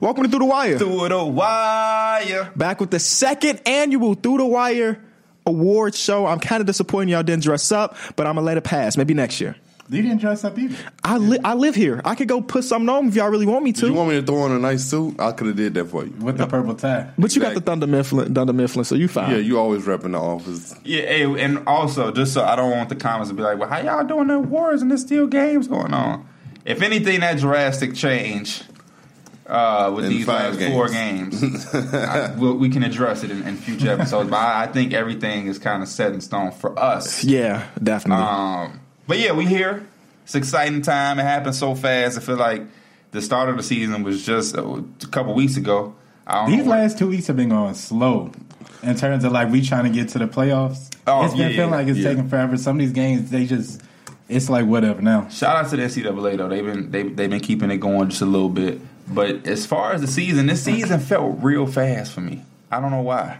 Welcome to Through the Wire. Through the wire. Back with the second annual Through the Wire awards show. I'm kind of disappointed y'all didn't dress up, but I'm gonna let it pass. Maybe next year. You didn't dress up either. I li- I live here. I could go put something on if y'all really want me to. You want me to throw on a nice suit? I could have did that for you. With the purple tie. but you got the Thunder Mifflin, Thunder Mifflin, so you fine. Yeah, you always repping the office. Yeah, hey, and also just so I don't want the comments to be like, "Well, how y'all doing the awards and there's still games going on?" If anything, that drastic change uh, with In these last four games, I, we, we can address it in, in future episodes. But I, I think everything is kind of set in stone for us. Yeah, definitely. Um, but yeah, we here. It's exciting time. It happened so fast. I feel like the start of the season was just a, a couple weeks ago. I don't These last two weeks have been going slow in terms of like we trying to get to the playoffs. Oh, it's been yeah, feeling like it's yeah. taking forever. Some of these games, they just, it's like whatever now. Shout out to the NCAA though. They've been they they've been keeping it going just a little bit. But as far as the season, this season felt real fast for me. I don't know why.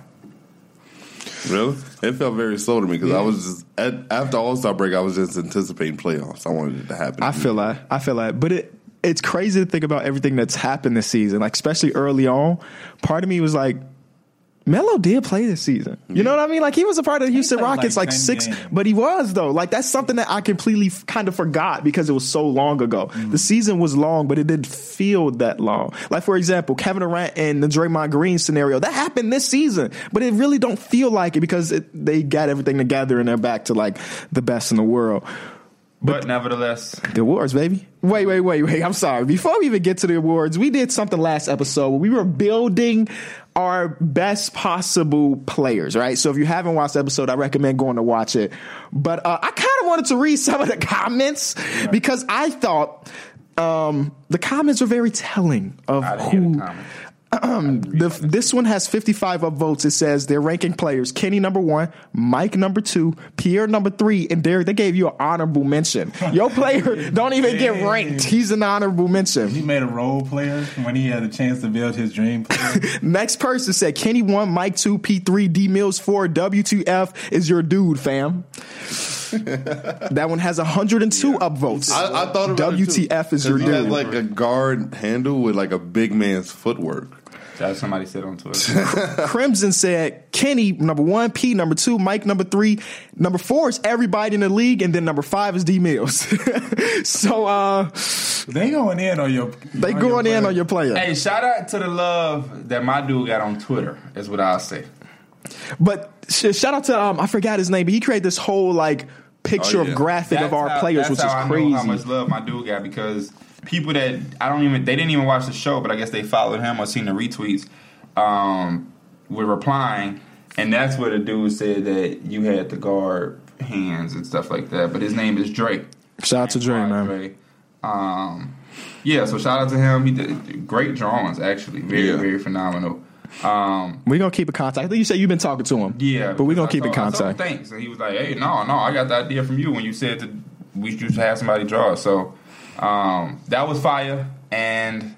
Really? It felt very slow to me because I was just at, after All Star break. I was just anticipating playoffs. I wanted it to happen. I feel that. I feel that. But it it's crazy to think about everything that's happened this season, like especially early on. Part of me was like, Melo did play this season. You know what I mean? Like he was a part of the Houston Rockets like, like six, games. but he was though. Like that's something that I completely f- kind of forgot because it was so long ago. Mm-hmm. The season was long, but it didn't feel that long. Like for example, Kevin Durant and the Draymond Green scenario that happened this season, but it really don't feel like it because it, they got everything together and they're back to like the best in the world. But, nevertheless, The awards, baby. Wait, wait, wait, wait. I'm sorry. Before we even get to the awards, we did something last episode where we were building our best possible players, right? So if you haven't watched the episode, I recommend going to watch it. But uh, I kind of wanted to read some of the comments because I thought um, the comments are very telling of I didn't hear the who. The, this one has 55 upvotes. It says they're ranking players Kenny number one, Mike number two, Pierre number three, and Derek. They gave you an honorable mention. Your player don't even get ranked. He's an honorable mention. He made a role player when he had a chance to build his dream player. Next person said Kenny one, Mike two, P three, D Mills four, W2F is your dude, fam. That one has 102 upvotes. I, I thought about it, too, WTF is your he has dude. like a guard handle with like a big man's footwork. That's somebody said on Twitter. Crimson said Kenny number one, P number two, Mike number three, number four is everybody in the league, and then number five is D Mills. so uh, they going in on your. they on going your in on your player. hey, shout out to the love that my dude got on Twitter. Is what I'll say. But sh- shout out to um, I forgot his name, but he created this whole like picture Oh, yeah. of graphic of our how- players, that's which is how I crazy. Know how much love my dude got because people that I don't even they didn't even watch the show, but I guess they followed him or seen the retweets. Um, were replying, and that's where the dude said that you had to guard hands and stuff like that. But his name is Drake. Shout out to Dre, man. Dre. Um, yeah, so shout out to him. He did great drawings, actually, very Yeah. very phenomenal. Um, We gonna keep in contact. I think you said you've been talking to him. yeah, but we gonna because keep I in told- I told him contact. Thanks, and he was like, "Hey, no, no, I got the idea from you when you said that we should have somebody draw." So um, that was fire, and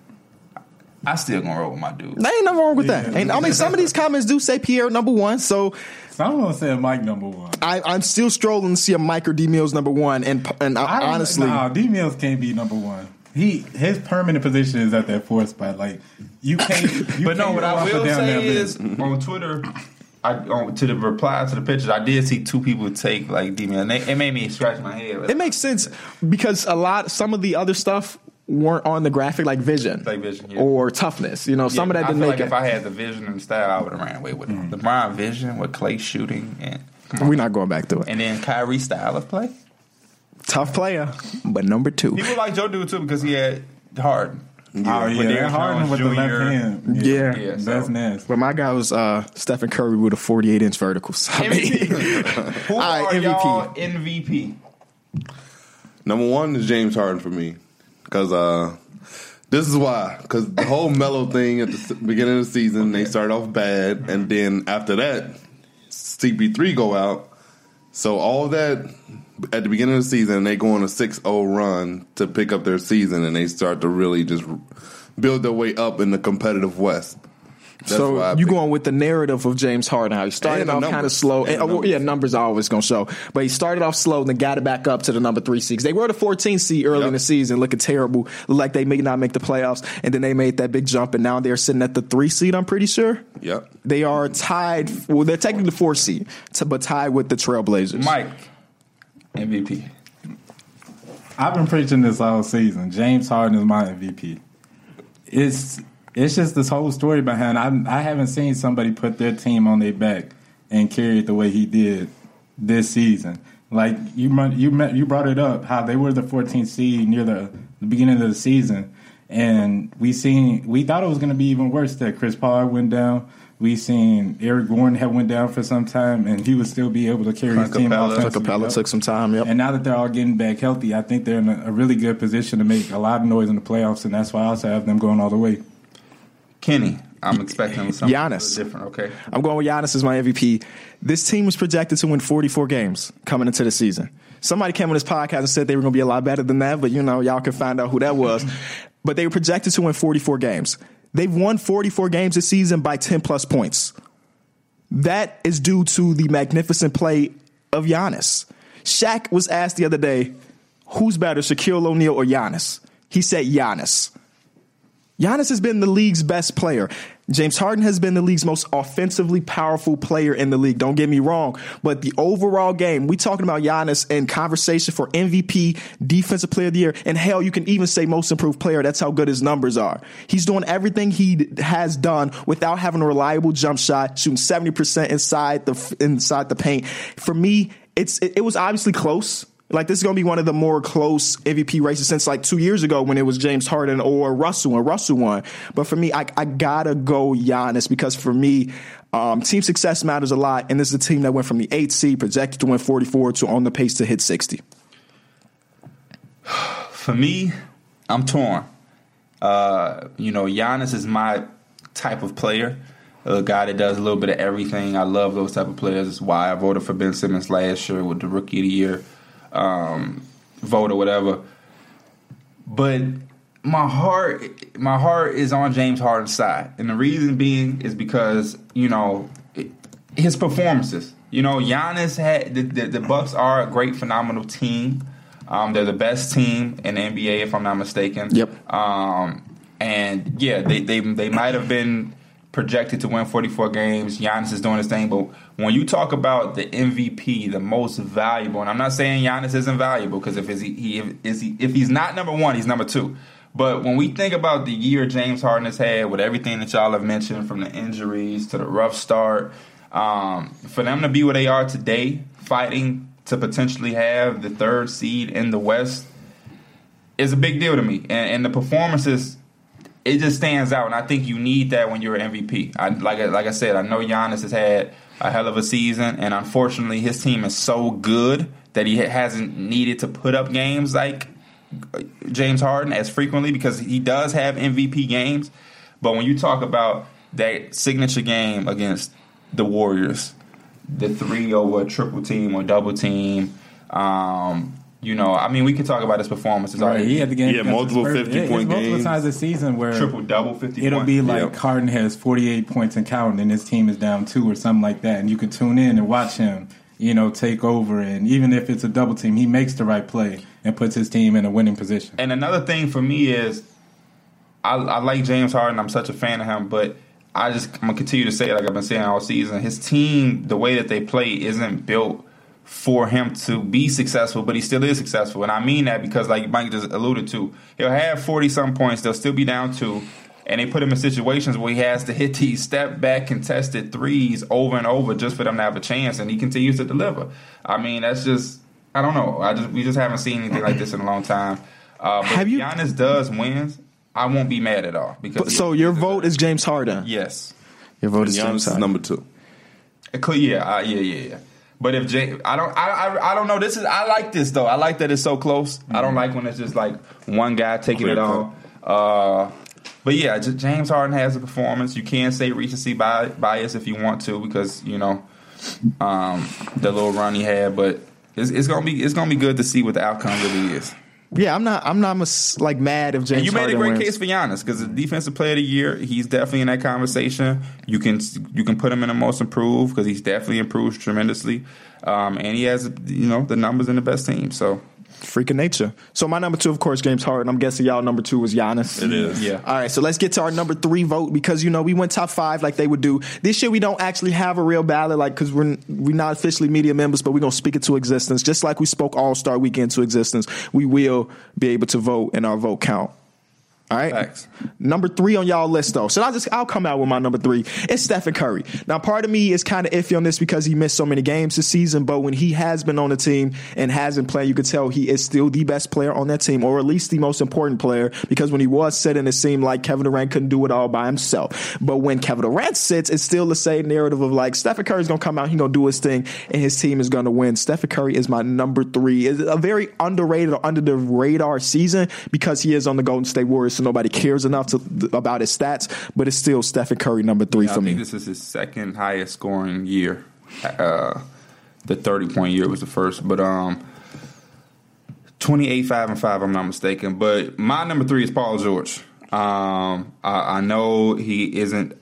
I still gonna roll with my dude. There ain't nothing wrong with that. And I mean, some of these comments do say Pierre number one, so Someone say Mike number one. I, I'm still strolling to see a Mike or D Mills number one. And and I, I honestly, nah, D Mills can't be number one. He his permanent position is at that fourth spot. Like you can't. You But no, can't what I up or will down that say list. is on Twitter, I on, to the reply to the pictures, I did see two people take like D man. It made me scratch my head. it makes sense because a lot, some of the other stuff weren't on the graphic, like vision, Like vision, yeah. or toughness. You know, some of that didn't feel make like it. if I had the vision and style, I would have ran away with Mm. it. LeBron vision with Clay shooting and. We're not going back to it. and then Kyrie style of play. Tough player, but number two. People like Joe dude too because he had Harden. Oh yeah, With that Harden Jones with the left hand. Yeah. Yeah, so- that's nasty. But my guy was uh, Stephen Curry with a 48 inch verticals. I mean, Who All right, are MVP. y'all MVP? Number one is James Harden for me because uh, this is why because the whole Melo thing at the beginning of the season they start off bad and then after that CP3 go out, so all that at the beginning of the season they go on a 6-0 run to pick up their season and they start to really just build their way up in the competitive West. That's so you picked- going with the narrative of James Harden? How he started And off kind of slow. And And, the oh, well, numbers. yeah, numbers are always going to show. But he started off slow, and then got it back up to the number three seeds. They were the 14 seed early Yep. in the season, looking terrible, like they may not make the playoffs, and then they made that big jump, and now they're sitting at the three seed. I'm pretty sure. Yep. They are tied. Well, they're technically the four seed, t- but tied with the Trailblazers. Mike, MVP. I've been preaching this all season. James Harden is my MVP. It's it's just this whole story behind. I I haven't seen somebody put their team on their back and carry it the way he did this season. Like you you met, you brought it up how they were the 14th seed near the, the beginning of the season, and we seen we thought it was going to be even worse that Chris Paul went down. We seen Eric Gordon had went down for some time, and he would still be able to carry his team Capela. Capela took some time. Yep. And now that they're all getting back healthy, I think they're in a, a really good position to make a lot of noise in the playoffs, and that's why I also have them going all the way. Kenny. I'm expecting something Giannis. different. Okay. I'm going with Giannis as my MVP. This team was projected to win 44 games coming into the season. Somebody came on this podcast and said they were going to be a lot better than that, but you know, y'all can find out who that was. but they were projected to win 44 games. They've won 44 games this season by 10 plus points. That is due to the magnificent play of Giannis. Shaq was asked the other day, who's better, Shaquille O'Neal or Giannis? He said Giannis. Giannis has been the league's best player. James Harden has been the league's most offensively powerful player in the league. Don't get me wrong, but the overall game, we talking about Giannis in conversation for MVP, defensive player of the year, and hell, you can even say most improved player. That's how good his numbers are. He's doing everything he has done without having a reliable jump shot, shooting 70% inside the inside the paint. For me, it's it, it was obviously close. Like this is to be one of the more close MVP races since like two years ago when it was James Harden or Russell and Russell won. But for me, I, I gotta go Giannis because for me, um, team success matters a lot, and this is a team that went from the eighth seed projected to win 44 to on the pace to hit 60. For me, I'm torn. Uh, you know, Giannis is my type of player. A guy that does a little bit of everything. I love those type of players. That's why I voted for Ben Simmons last year with the Rookie of the Year um, vote or whatever. But my heart, my heart is on James Harden's side, and the reason being is because you know it- his performances. You know, Giannis had the, the, the Bucks are a great, phenomenal team. Um, they're the best team in the NBA, if I'm not mistaken. Yep. Um, and yeah, they they they might have been projected to win 44 games. Giannis is doing his thing, but when you talk about the MVP, the most valuable, and I'm not saying Giannis isn't valuable because if he, he if, is he if he's not number one, he's number two. But when we think about the year James Harden has had with everything that y'all have mentioned, from the injuries to the rough start, um, for them to be where they are today, fighting to potentially have the third seed in the West, is a big deal to me. And, and the performances, it just stands out. And I think you need that when you're an MVP. I, like like I said, I know Giannis has had a hell of a season, and unfortunately, his team is so good that he hasn't needed to put up games like James Harden as frequently because he does have MVP games. But when you talk about that signature game against the Warriors, the three over triple team or double team, um, you know, I mean, we could talk about his performances. Right, he had the game. Yeah, against multiple the Spurs. 50 Yeah, it's point multiple games. times this season where triple double fifty. It'll points. be like Yep. Harden has 48 points and counting, and his team is down two or something like that. And you could tune in and watch him, you know, take over. And even if it's a double team, he makes the right play and puts his team in a winning position. And another thing for me is, I, I like James Harden. I'm such a fan of him, but I just I'm gonna continue to say it like I've been saying all season. His team, the way that they play, isn't built for him to be successful, but he still is successful. And I mean that because, like Mike just alluded to, he'll have 40 some points. They'll still be down two. And they put him in situations where he has to hit these step back contested threes over and over just for them to have a chance, and he continues to deliver. I mean, that's just I don't know. I just we just haven't seen anything like this in a long time. Uh, but Have if you- Giannis does wins, I won't be mad at all because So your vote is James Harden. yes, Your vote And is James Giannis is Harden. number two. Cl- yeah, uh, yeah, yeah, yeah. But if Jay, I don't, I, I, I don't know. This is I like this though. I like that it's so close. I don't like when it's just like one guy taking Clear it all. Uh, but yeah, James Harden has a performance. You can say recency bias if you want to because you know um, the little run he had. But it's, it's gonna be it's gonna be good to see what the outcome really is. Yeah, I'm not. I'm not mus- like mad if James. And you made a great wins. case for Giannis because the defensive player of the year, he's definitely in that conversation. You can you can put him in the most improved because he's definitely improved tremendously, um, and he has you know the numbers in the best team. So Freak of nature. So my number two, of course, James Harden. I'm guessing y'all number two was Giannis. It is. Yeah. All right, so let's get to our number three vote because you know we went top five like they would do. This year we don't actually have a real ballot, like because we're we're not officially media members, but we're gonna speak it to existence, just like we spoke All Star Weekend to existence. We will be able to vote, and our vote count. All right. Facts. Number three on y'all list though. So I'll just I'll come out with my number three. It's Stephen Curry. Now part of me is kind of iffy on this because he missed so many games this season, but when he has been on the team and hasn't played, you can tell he is still the best player on that team, or at least the most important player, because when he was sitting, it seemed like Kevin Durant couldn't do it all by himself. But when Kevin Durant sits, it's still the same narrative of like Stephen Curry's gonna come out, he's gonna do his thing, and his team is gonna win. Stephen Curry is my number three. It's a very underrated or under the radar season because he is on the Golden State Warriors, so nobody cares enough to, about his stats. But it's still Stephen Curry number three I for think me. this is his second highest scoring year. Uh, the thirty point year was the first, but um, twenty eight five and five. I'm not mistaken. But my number three is Paul George. Um, I, I know he isn't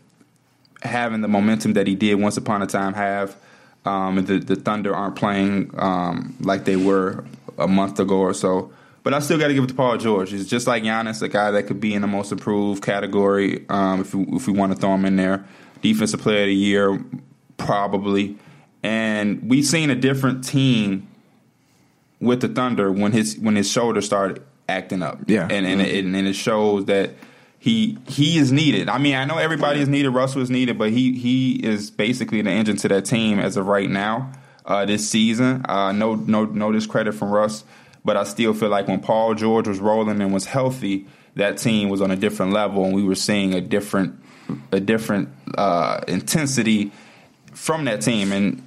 having the momentum that he did once upon a time have. Um, the, the Thunder aren't playing um, like they were a month ago or so. But I still got to give it to Paul George. He's just like Giannis, a guy that could be in the most improved category um, if we, if we want to throw him in there. Defensive Player of the Year, probably. And we've seen a different team with the Thunder when his when his shoulder started acting up. Yeah. and and, it, and it shows that he he is needed. I mean, I know everybody is needed. Russell is needed, but he he is basically the engine to that team as of right now. Uh, this season, uh, no no no discredit from Russ, but I still feel like when Paul George was rolling and was healthy, that team was on a different level, and we were seeing a different a different uh, intensity from that team. And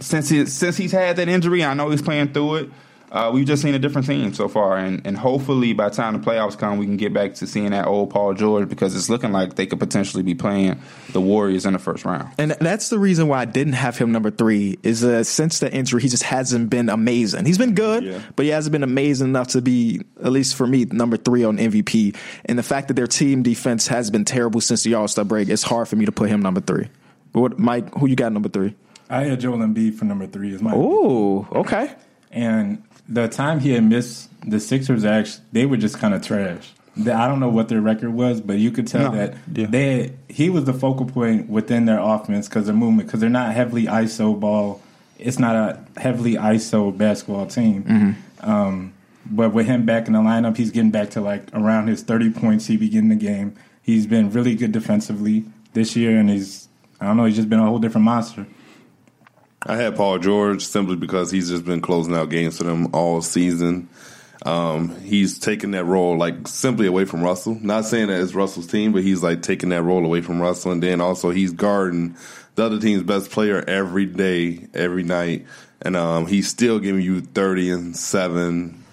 since he since he's had that injury, I know he's playing through it. Uh, we've just seen a different team so far, and, and hopefully by the time the playoffs come, we can get back to seeing that old Paul George because it's looking like they could potentially be playing the Warriors in the first round. And that's the reason why I didn't have him number three. Is uh, since the injury, he just hasn't been amazing. He's been good, Yeah. but he hasn't been amazing enough to be, at least for me, number three on MVP. And the fact that their team defense has been terrible since the All Star break, it's hard for me to put him number three. But what, Mike? Who you got number three? I had Joel Embiid for number three Is my Oh, okay. And the time he had missed, the Sixers actually they were just kind of trash. The- I don't know what their record was, but you could tell No. that Yeah. they he was the focal point within their offense because their movement because they're not heavily ISO ball. It's not a heavily ISO basketball team. Um, but with him back in the lineup, he's getting back to like around his thirty points he began the game. He's been really good defensively this year, and he's I don't know he's just been a whole different monster. I had Paul George simply because he's just been closing out games for them all season. Um, he's taking that role like simply away from Russell. Not saying that it's Russell's team, but he's like taking that role away from Russell, and then also he's guarding the other team's best player every day, every night, and um, he's still giving you thirty and seven.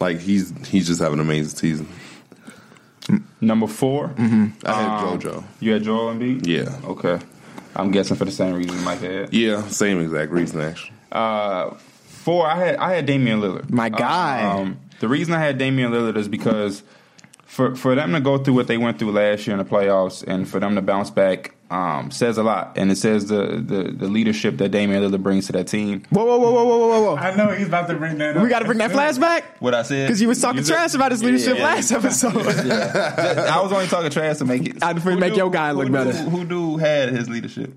Like he's he's just having an amazing season. Number 4 Mm-hmm. I had Um, JoJo. You had Joel Embiid. Yeah, Okay, I'm guessing for the same reason Mike had. yeah, same exact reason actually. Uh, four, I had I had Damian Lillard. My guy. Um, the reason I had Damian Lillard is because for for them to go through what they went through last year in the playoffs and for them to bounce back um, says a lot, and it says the, the the leadership that Damian Lillard brings to that team. Whoa, whoa, whoa, whoa, whoa, whoa, whoa! I know he's about to bring that. up. We got to bring that flashback What I said because you was talking said- trash about his leadership Yeah. last episode. I was only talking trash to make it. I- to make do- your guy look who better. Do, who do had his leadership?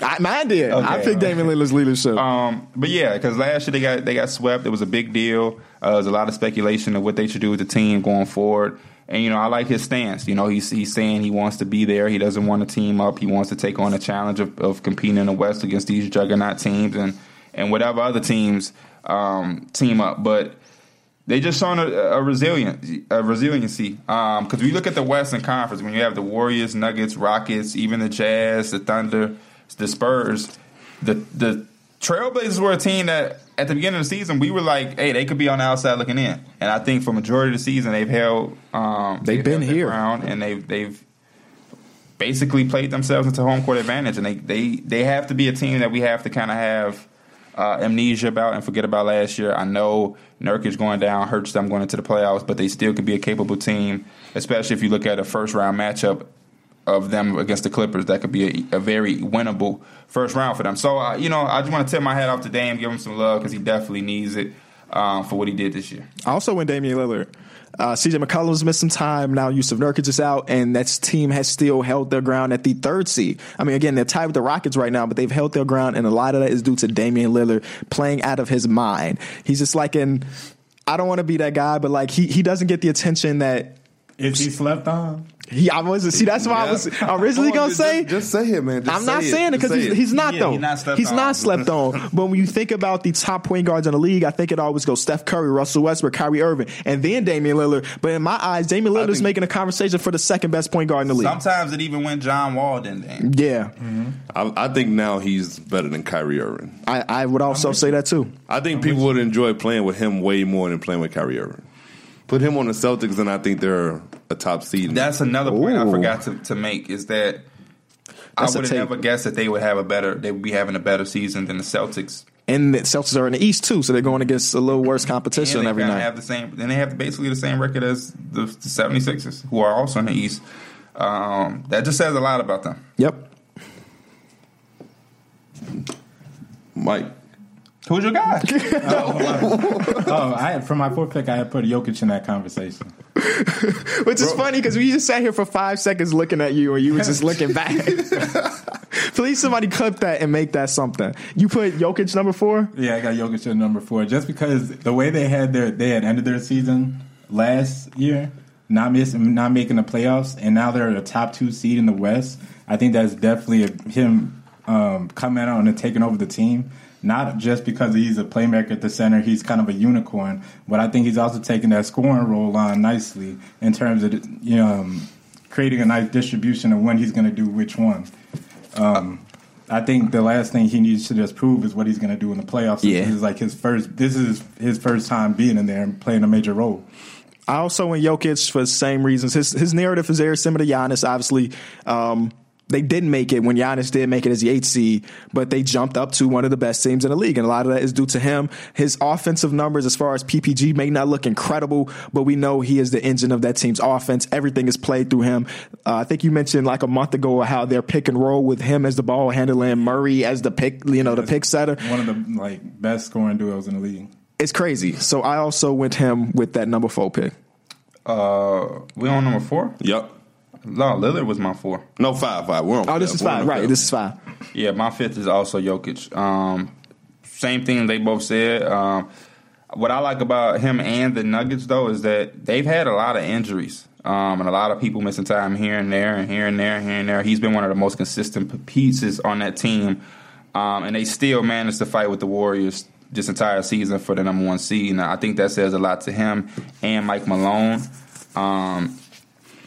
I, mine did. I Okay. picked Damian Lillard's leadership. Um, but yeah, because last year they got they got swept. It was a big deal. Uh, there was a lot of speculation of what they should do with the team going forward. And you know, I like his stance. You know, he's he's saying he wants to be there. He doesn't want to team up. He wants to take on the challenge of, of competing in the West against these juggernaut teams and and whatever other teams um, team up. But they just shown a, a a resiliency. Because we look at the Western Conference, when you have the Warriors, Nuggets, Rockets, even the Jazz, the Thunder, the Spurs, the the Trailblazers were a team that at the beginning of the season we were like, hey, they could be on the outside looking in. And I think for majority of the season they've held um, They've been held their here. and they've they've basically played themselves into home court advantage. And they they they have to be a team that we have to kind of have uh, amnesia about and forget about last year. I know Nurkic going down hurts them going into the playoffs, but they still could be a capable team, especially if you look at a first round matchup of them against the Clippers. That could be a, a very winnable first round for them. So, uh, you know, I just want to tip my hat off to Dame, give him some love because he definitely needs it um, for what he did this year. Also when Damian Lillard. Uh, CJ McCollum's missed some time. Now Jusuf Nurkic is out, and that team has still held their ground at the third seed. I mean, again, they're tied with the Rockets right now, but they've held their ground, and a lot of that is due to Damian Lillard playing out of his mind. He's just like an, I don't want to be that guy, but like he, he doesn't get the attention that Is he slept on? He, I wasn't. See, that's why I was originally on, gonna say. just, just say it, man. Just I'm not say saying it because say he's, he's not Yeah, though. he's not slept he's on. not slept on. But when you think about the top point guards in the league, I think it always goes Steph Curry, Russell Westbrook, Kyrie Irving, and then Damian Lillard. But in my eyes, Damian Lillard is making a conversation for the second best point guard in the league. Sometimes it even went John Wall than Dame. yeah, mm-hmm. I, I think now he's better than Kyrie Irving. I, I would also say that too. I think people would enjoy playing with him way more than playing with Kyrie Irving. Put him on the Celtics, and I think they're a top seed. That's another point I forgot to, to make is that That's a I would have take. never guessed that they would have a better they would be having a better season than the Celtics. And the Celtics are in the East too, so they're going against a little worse competition and every kinda night. have the same and they have basically the same record as the, the 76ers who are also in the East. Um, that just says a lot about them. yep. Mike. Who's your guy? Oh, I had, for my fourth pick, I had put Jokic in that conversation. Which is funny because we just sat here for five seconds looking at you and you were just looking back. Please, somebody clip that and make that something. You put Jokic number four. Yeah, I got Jokic at number four, just because the way they had their they had ended their season last year, not missing, not making the playoffs, and now they're a top two seed in the West. I think that's definitely a, him um, coming out and taking over the team. Not just because he's a playmaker at the center, he's kind of a unicorn, but I think he's also taking that scoring role on nicely in terms of you know, um, creating a nice distribution of when he's going to do which one. Um, I think the last thing he needs to just prove is what he's going to do in the playoffs. Yeah. This is like his first. This is his first time being in there and playing a major role. I also went Jokic for the same reasons. His his narrative is very similar to Giannis. Obviously, um, they didn't make it when Giannis did make it as the eighth seed, but they jumped up to one of the best teams in the league, and a lot of that is due to him. His offensive numbers, as far as PPG, may not look incredible, but we know he is the engine of that team's offense. Everything is played through him. Uh, I think you mentioned like a month ago how they're pick and roll with him as the ball handler and Murray as the pick, you know, the pick setter. One of the like best scoring duos in the league. It's crazy. So I also went him with that number four pick. Uh, we on number four? Yep. No, Lillard was my four. No, five, five. We're on Oh, this fifth. is five. Right, fifth. this is five. Yeah, my fifth is also Jokic. Um, same thing they both said. Um, what I like about him and the Nuggets though is that they've had a lot of injuries. Um, and a lot of people missing time here and there and here and there and here and there. He's been one of the most consistent pieces on that team. Um, and they still managed to fight with the Warriors this entire season for the number one seed. And I think that says a lot to him and Mike Malone. Um,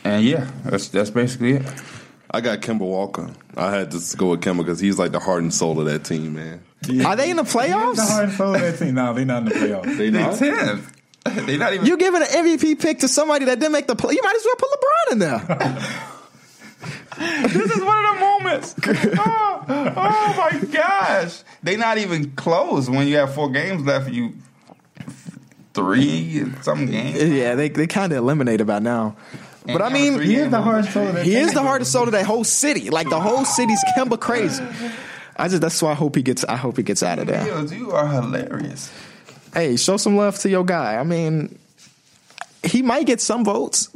and yeah, that's that's basically it. I got Kemba Walker. I had to go with Kemba because he's like the heart and soul of that team, man. Are they in the The playoffs? and soul of that team. No, they're not in the playoffs. They They not. tenth. They not even. You giving an MVP pick to somebody that didn't make the play? You might as well put LeBron in there. this is one of the moments. oh, oh my gosh. They not even close when you have four games left. You three some games. yeah, they they kind of eliminated by now. But I mean, three He is the left. hard and soul he is the hardest soul of that whole city. Like the whole city's Kemba crazy. I just that's why I hope he gets. I hope he gets out of there. Fields, you are hilarious. Hey, show some love to your guy. I mean, he might get some votes.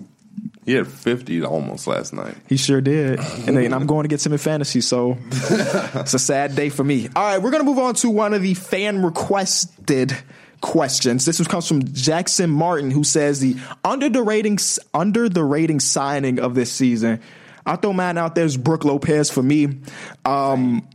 He had 50 almost last night. He sure did. And, then I'm going to get him in fantasy, so it's a sad day for me. All right, we're going to move on to one of the fan requested questions. This one comes from Jackson Martin, who says the under the rating under the rating signing of this season. I'll throw mine out there is Brook Lopez for me. Um,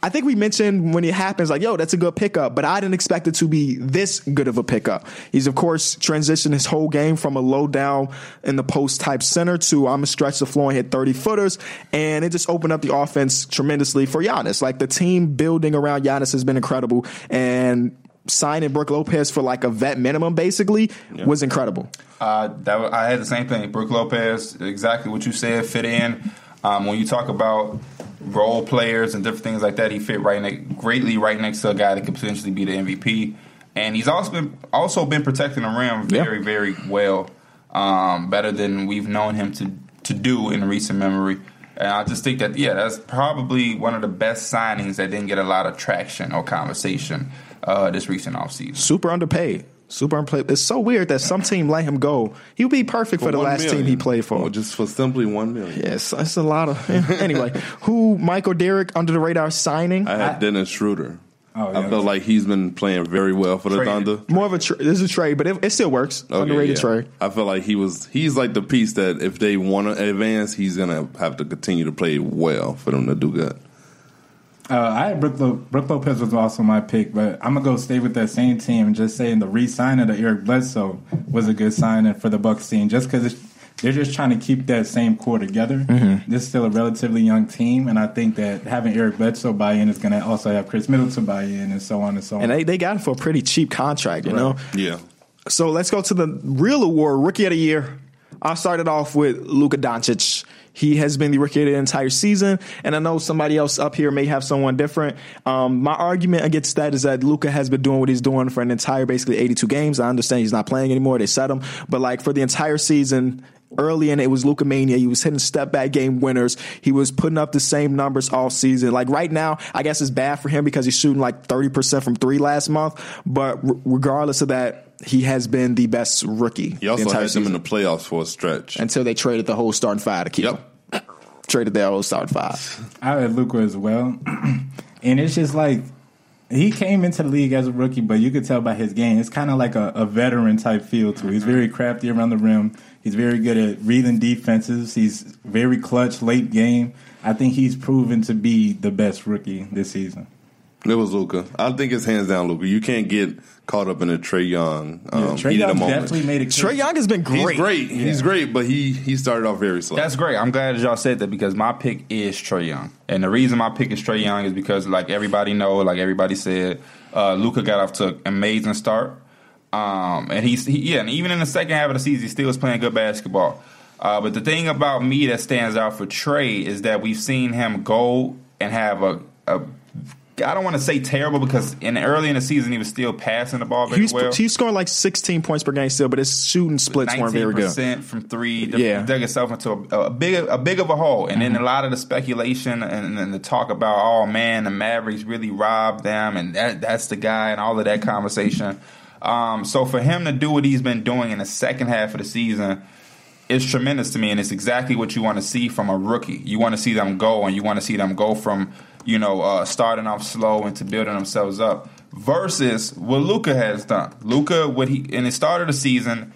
I think we mentioned when it happens, like, yo, that's a good pickup, but I didn't expect it to be this good of a pickup. He's, of course, transitioned his whole game from a low down in the post type center to I'm to stretch the floor and hit 30 footers. And it just opened up the offense tremendously for Giannis. Like, the team building around Giannis has been incredible. And signing Brook Lopez for like a vet minimum, basically, was incredible. Uh, that I had the same thing. Brook Lopez, exactly what you said, fit in. Um, when you talk about role players and different things like that. He fit right ne- greatly right next to a guy that could potentially be the MVP. And he's also been also been protecting the rim Yeah. very very well, um, better than we've known him to to do in recent memory. And I just think that yeah, that's probably one of the best signings that didn't get a lot of traction or conversation uh, this recent offseason. Super underpaid. Super underpaid. It's so weird that some team let him go. He would be perfect for, the one last team he played for. Oh, just for simply one million. Yes, that's a lot of. anyway, who Michael Derrick under the radar signing? I had Dennis Schroeder. Oh, I yeah. felt like he's been playing very well for the Traded. Thunder. More of a tra- this is a trade, but it, it still works. Okay, Underrated yeah. trade. I feel like he was. He's like the piece that if they want to advance, he's gonna have to continue to play well for them to do good. Uh, I had Brook, Lo- Brook Lopez was also my pick, but I'm gonna go stay with that same team and just saying the re-signing of Eric Bledsoe was a good signing for the Bucks team, just because they're just trying to keep that same core together. Mm-hmm. This is still a relatively young team, and I think that having Eric Bledsoe buy in is gonna also have Khris Middleton buy in, and so on and so on. And they, they got him for a pretty cheap contract, you know? Yeah, So let's go to the real award, Rookie of the Year. I started off with Luka Doncic. He has been the rookie of the entire season, and I know somebody else up here may have someone different. Um, my argument against that is that Luka has been doing what he's doing for an entire, basically 82 games. I understand he's not playing anymore; they set him, but like for the entire season, early in it, was Luka mania. He was hitting step back game winners. He was putting up the same numbers all season. Like right now, I guess it's bad for him because he's shooting like 30% from three last month. But r- regardless of that, he has been the best rookie he the also entire had them season in the playoffs for a stretch. until they traded the whole starting five to keep Yep. him. Traded their whole starting five. I had Luka as well, and it's just like he came into the league as a rookie, but you could tell by his game, it's kind of like a, a veteran type feel to it. He's very crafty around the rim. He's very good at reading defenses. He's very clutch late game. I think he's proven to be the best rookie this season. It was Luka. I think it's hands down Luka. You can't get caught up in a Trae Young um, Trae heat of Young the moment. definitely made it. Trae Young has been He's great. great. He's great, but he he started off very slow. That's great. I'm glad that y'all said that because my pick is Trae Young, and the reason my pick is Trae Young is because, like everybody know, like everybody said, uh, Luka got off to an amazing start, um, and he's he, yeah, and even in the second half of the season, he still was playing good basketball. Uh, but the thing about me that stands out for Trae is that we've seen him go and have a. a I don't want to say terrible because in early in the season he was still passing the ball very He's, well. he's scoring like 16 points per game still, but his shooting splits weren't very good. from three. Yeah. dug himself into a, a big, a big of a hole, and then a lot of the speculation and, and the talk about, oh man, the Mavericks really robbed them, and that, that's the guy, and all of that conversation. Um, so for him to do what he's been doing in the second half of the season. It's tremendous to me, and it's exactly what you want to see from a rookie. You want to see them go, and you want to see them go from you know uh, starting off slow into building themselves up. Versus what Luka has done. Luka, what he in the start of the season,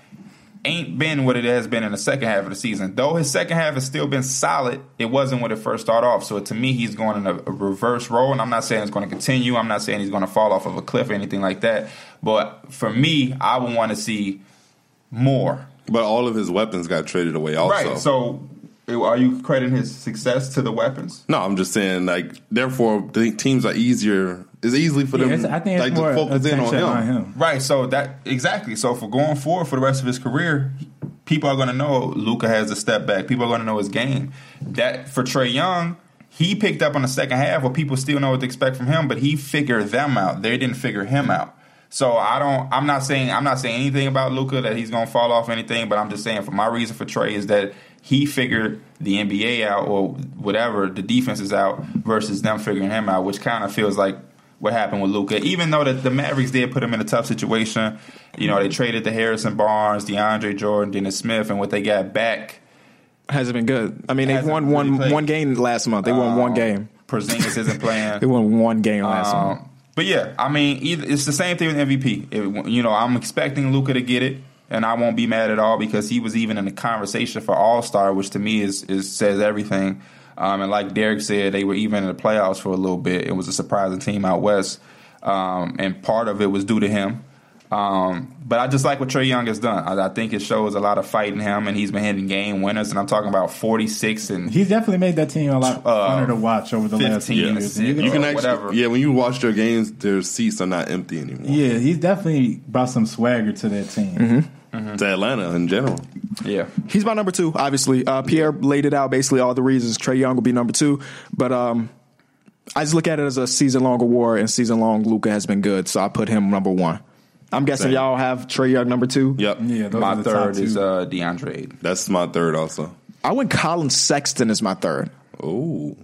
ain't been what it has been in the second half of the season. Though his second half has still been solid, it wasn't what it first started off. So to me, he's going in a, a reverse role, and I'm not saying it's going to continue. I'm not saying he's going to fall off of a cliff or anything like that. But for me, I would want to see more. but all of his weapons got traded away. Also, Right. So are you crediting his success to the weapons? no, I'm just saying like therefore the teams are easier. It's easily for them. it's- I think it's like more to focus in on attention him. on him. Right. So that exactly. So for going forward for the rest of his career, people are going to know Luka has a step back. People are going to know his game. That for Trae Young, he picked up on the second half where people still know what to expect from him, but he figured them out. They didn't figure him out. So I don't. I'm not saying. I'm not saying anything about Luka that he's going to fall off anything. But I'm just saying for my reason for Trae is that he figured the NBA out or whatever the defense is out versus them figuring him out, which kind of feels like what happened with Luka. Even though that the Mavericks did put him in a tough situation, you know they traded the Harrison Barnes, DeAndre Jordan, Dennis Smith, and what they got back. Hasn't been good. I mean, they won really one played. one game last month. They won one Um, game. Porzingis isn't playing. They won one game last month. Um, but yeah, I mean, either, it's the same thing with MVP. It- you know, I'm expecting Luka to get it, and I won't be mad at all because he was even in the conversation for All Star, which to me is is says everything. Um, and like Derek said, they were even in the playoffs for a little bit. It was a surprising team out west, um, and part of it was due to him. Um, but I just like what Trae Young has done. I, I think it shows a lot of fight in him, and he's been hitting game winners. And I'm talking about 46 and He's definitely made that team a lot Uh, funner to watch over the last few 15 years. You can- You can Or actually, whatever. yeah. When you watch their games, their seats are not empty anymore. yeah, he's definitely brought some swagger to that team. Mm-hmm. To Atlanta in general. Yeah. He's my number two, obviously. Uh, Pierre laid it out basically all the reasons. Trae Young will be number two, but um, I just look at it as a season long award, and season long Luka has been good, so I put him number one. I'm guessing Same. y'all have Trae Young number two. Yep. Yeah, My are the top third is uh, DeAndre Ayton. That's my third also. I went Collin Sexton as my third. Ooh.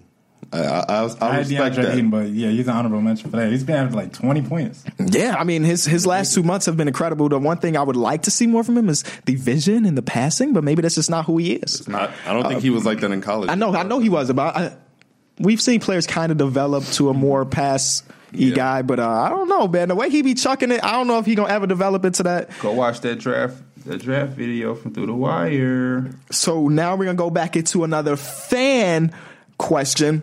I, I, I, I I had respect DeAndre that. Ayton, but yeah, he's an honorable mention for that. He's been having like 20 points. Yeah, I mean his his last two months have been incredible. The one thing I would like to see more from him is the vision and the passing, but maybe that's just not who he is. I, I don't think he was like that in college. I know, I know he was about. I, we've seen players kind of develop to a more pass y Yeah. guy, but uh, I don't know, man. The way he be chucking it, I don't know if he gonna ever develop into that. Go watch that draft that draft video from Through the Wire. So now we're gonna go back into another fan question.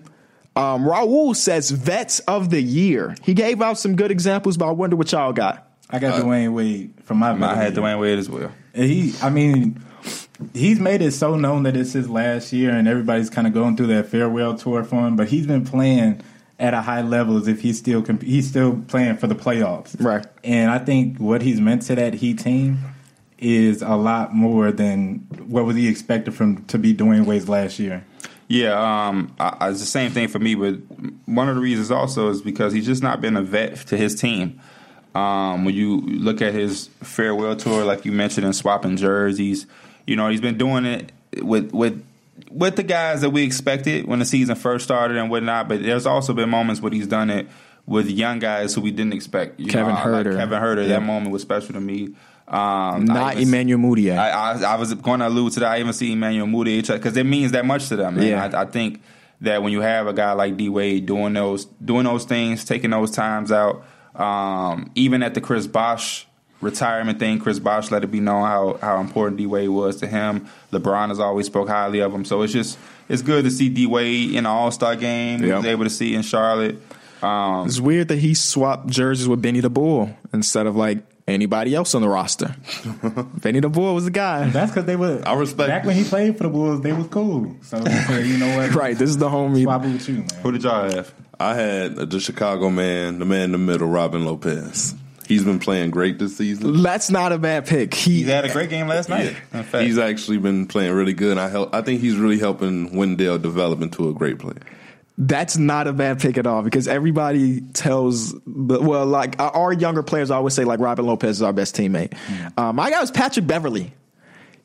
Um, Raul says vets of the year. He gave out some good examples, but I wonder what y'all got. I got Dwyane Wade from my. I had video. Dwyane Wade as well. And he, I mean, he's made it so known that it's his last year, and everybody's kind of going through that farewell tour for him. But he's been playing at a high level as if he's still comp- he's still playing for the playoffs. Right. And I think what he's meant to that Heat team is a lot more than what was he expected from to be Dwyane Wade's last year. Yeah, um, I, it's the same thing for me. But one of the reasons also is because he's just not been a vet to his team. Um, when you look at his farewell tour, like you mentioned, and swapping jerseys, you know he's been doing it with with with the guys that we expected when the season first started and whatnot. But there's also been moments where he's done it with young guys who we didn't expect. You Kevin know, like Huerter. Kevin Huerter. Yeah. That moment was special to me. Um, Not even- Emmanuel Mudiay. I, I, I was going to allude to that. I even see Emmanuel Mudiay because it means that much to them. Man. Yeah. I, I think that when you have a guy like D Wade doing those doing those things, taking those times out, um, even at the Chris Bosh retirement thing, Chris Bosh let it be known how how important D Wade was to him. LeBron has always spoke highly of him, so it's just it's good to see D Wade in an All Star game. He was able to see in Charlotte. Um, It's weird that he swapped jerseys with Benny the Bull instead of like anybody else on the roster. Benny the Bull was the guy. That's because they were. I respect- Back when he played for the Bulls, they was cool. So he said, you know what? Right, this is the homie. Swap it with you, man. who did y'all have? I had the Chicago man, the man in the middle, Robin Lopez. He's been playing great this season. That's not a bad pick. He He had a great game last night. In fact. He's actually been playing really good. And I help, I think he's really helping Wendell develop into a great player. That's not a bad pick at all because everybody tells, but well, like our- younger players always say, like Robin Lopez is our best teammate. Um, my guy was Patrick Beverley.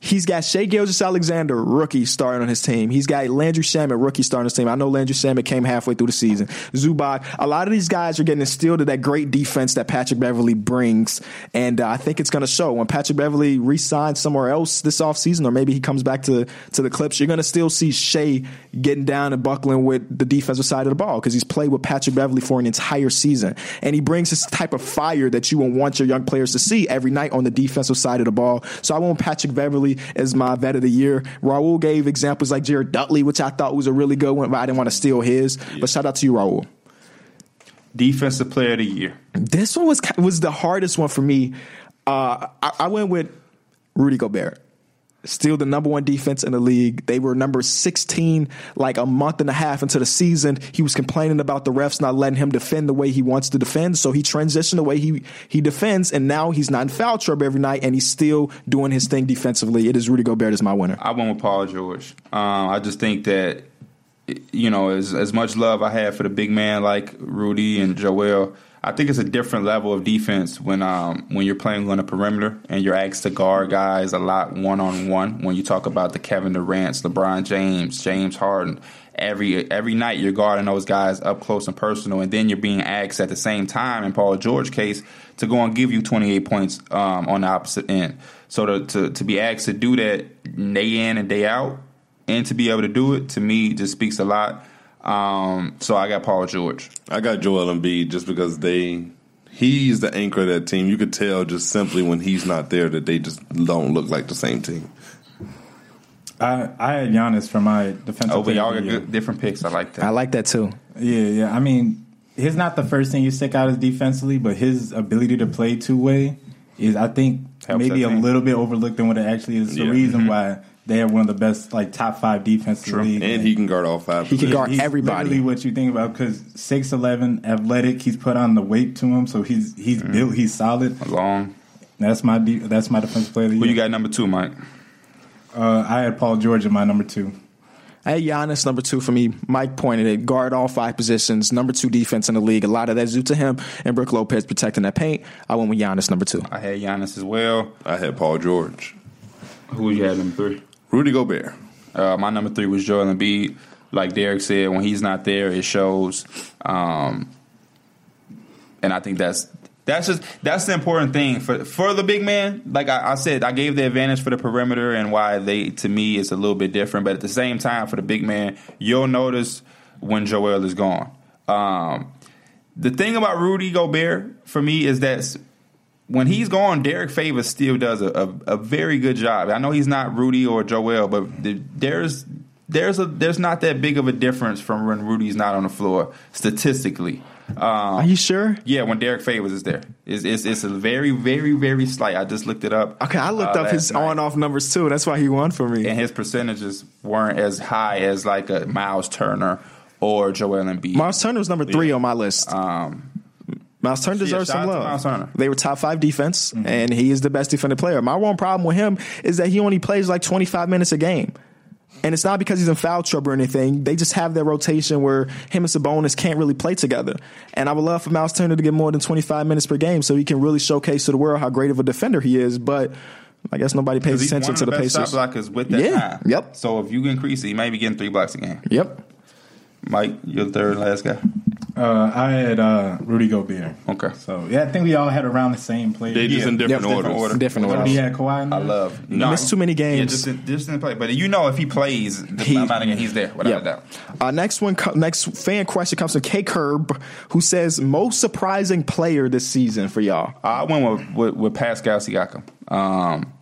He's got Shai Gilgeous-Alexander, rookie, starting on his team. He's got Landry Shamet, rookie, starting his team. I know Landry Shamet came halfway through the season. Zubac. A lot of these guys are getting instilled to that great defense that Patrick Beverley brings. And uh, I think it's going to show. When Patrick Beverley re-signs somewhere else this offseason, or maybe he comes back to, to the Clips, you're going to still see Shai getting down and buckling with the defensive side of the ball because he's played with Patrick Beverley for an entire season. And he brings this type of fire that you will want your young players to see every night on the defensive side of the ball. So I want Patrick Beverley as my vet of the year. Raul gave examples like Jared Dudley, which I thought was a really good one, but I didn't want to steal his. But shout out to you, Raul. Defensive Player of the Year. This one was was the hardest one for me. Uh, I, I went with Rudy Gobert. Still the number one defense in the league. They were number 16 like a month and a half into the season. He was complaining about the refs not letting him defend the way he wants to defend. So he transitioned the way he, he defends, and now he's not in foul trouble every night, and he's still doing his thing defensively. It is Rudy Gobert is my winner. I went with Paul George. Um, I just think that you know, as as much love I have for the big man like Rudy and Joel, I think it's a different level of defense when um when you're playing on a perimeter and you're asked to guard guys a lot one on one. When you talk about the Kevin Durant's, LeBron James, James Harden, every every night you're guarding those guys up close and personal, and then you're being asked at the same time in Paul George case to go and give you 28 points um, on the opposite end. So to, to to be asked to do that day in and day out and to be able to do it to me just speaks a lot. Um, so I got Paul George. I got Joel Embiid just because they he's the anchor of that team. You could tell just simply when he's not there that they just don't look like the same team. I, I had Giannis for my defensive. Oh, but y'all got good, different picks. I like that. I like that too. Yeah, yeah. I mean, he's not the first thing you stick out as defensively, but his ability to play two way is, I think, Helps maybe a team. little bit overlooked than what it actually is. It's the Yeah. reason why they have one of the best, like top five defenses in the league. And he can guard all five. He can guard he's everybody. Literally, what you think about because six eleven, athletic. He's put on the weight to him, so he's he's Mm-hmm. built. He's solid. Long. That's my de- that's my defensive player of the Who you got number two, Mike? Uh, I had Paul George in my number two. I had Giannis number two for me. Mike pointed it. Guard all five positions. Number two defense in the league. A lot of that's due to him and Brook Lopez protecting that paint. I went with Giannis number two. I had Giannis as well. I had Paul George, Who you had number three? Rudy Gobert. Uh, my number three was Joel Embiid. Like Derek said, when he's not there, it shows. Um, and I think that's that's just that's the important thing for for the big man. Like I, I said, I gave the advantage for the perimeter and why they to me is a little bit different. But at the same time, for the big man, you'll notice when Joel is gone. Um, the thing about Rudy Gobert for me is that when he's gone, Derrick Favors still does a, a, a very good job. I know he's not Rudy or Joel, but the, there's there's a there's not that big of a difference from when Rudy's not on the floor statistically. Um, Are you sure? yeah, when Derrick Favors is there, it's, it's it's a very very very slight. I just looked it up. Okay, I looked uh, up his night, on off numbers too. That's why he won for me. and his percentages weren't as high as like a Miles Turner or Joel Embiid. Miles Turner was number three on my list. um, Miles Turner deserves some love. Mm-hmm. They were top five defense, and he is the best defended player. My one problem with him is that he only plays like 25 minutes a game. And it's not because he's in foul trouble or anything. They just have their rotation where him and Sabonis can't really play together. And I would love for Miles Turner to get more than 25 minutes per game so he can really showcase to the world how great of a defender he is. But I guess nobody pays attention to the the best shot Pacers. blockers with that Yeah, time. yep. So if you increase it, you may be getting three blocks a game. Yep. Mike, you're the third last guy. Uh, I had uh, Rudy Gobert. Okay. So yeah, I think we all had around the same player. They just Yeah. in different Yep, orders. different order. Different What orders. he had Kawhi. In I there? love. missed too many games. Yeah, just, in- just in play. But you know, if he plays, the He- amount of game he's there, without a doubt. Uh, next one, next fan question comes from K Curb, who says most surprising player this season for y'all. I went with, with, with Pascal Siakam. Um,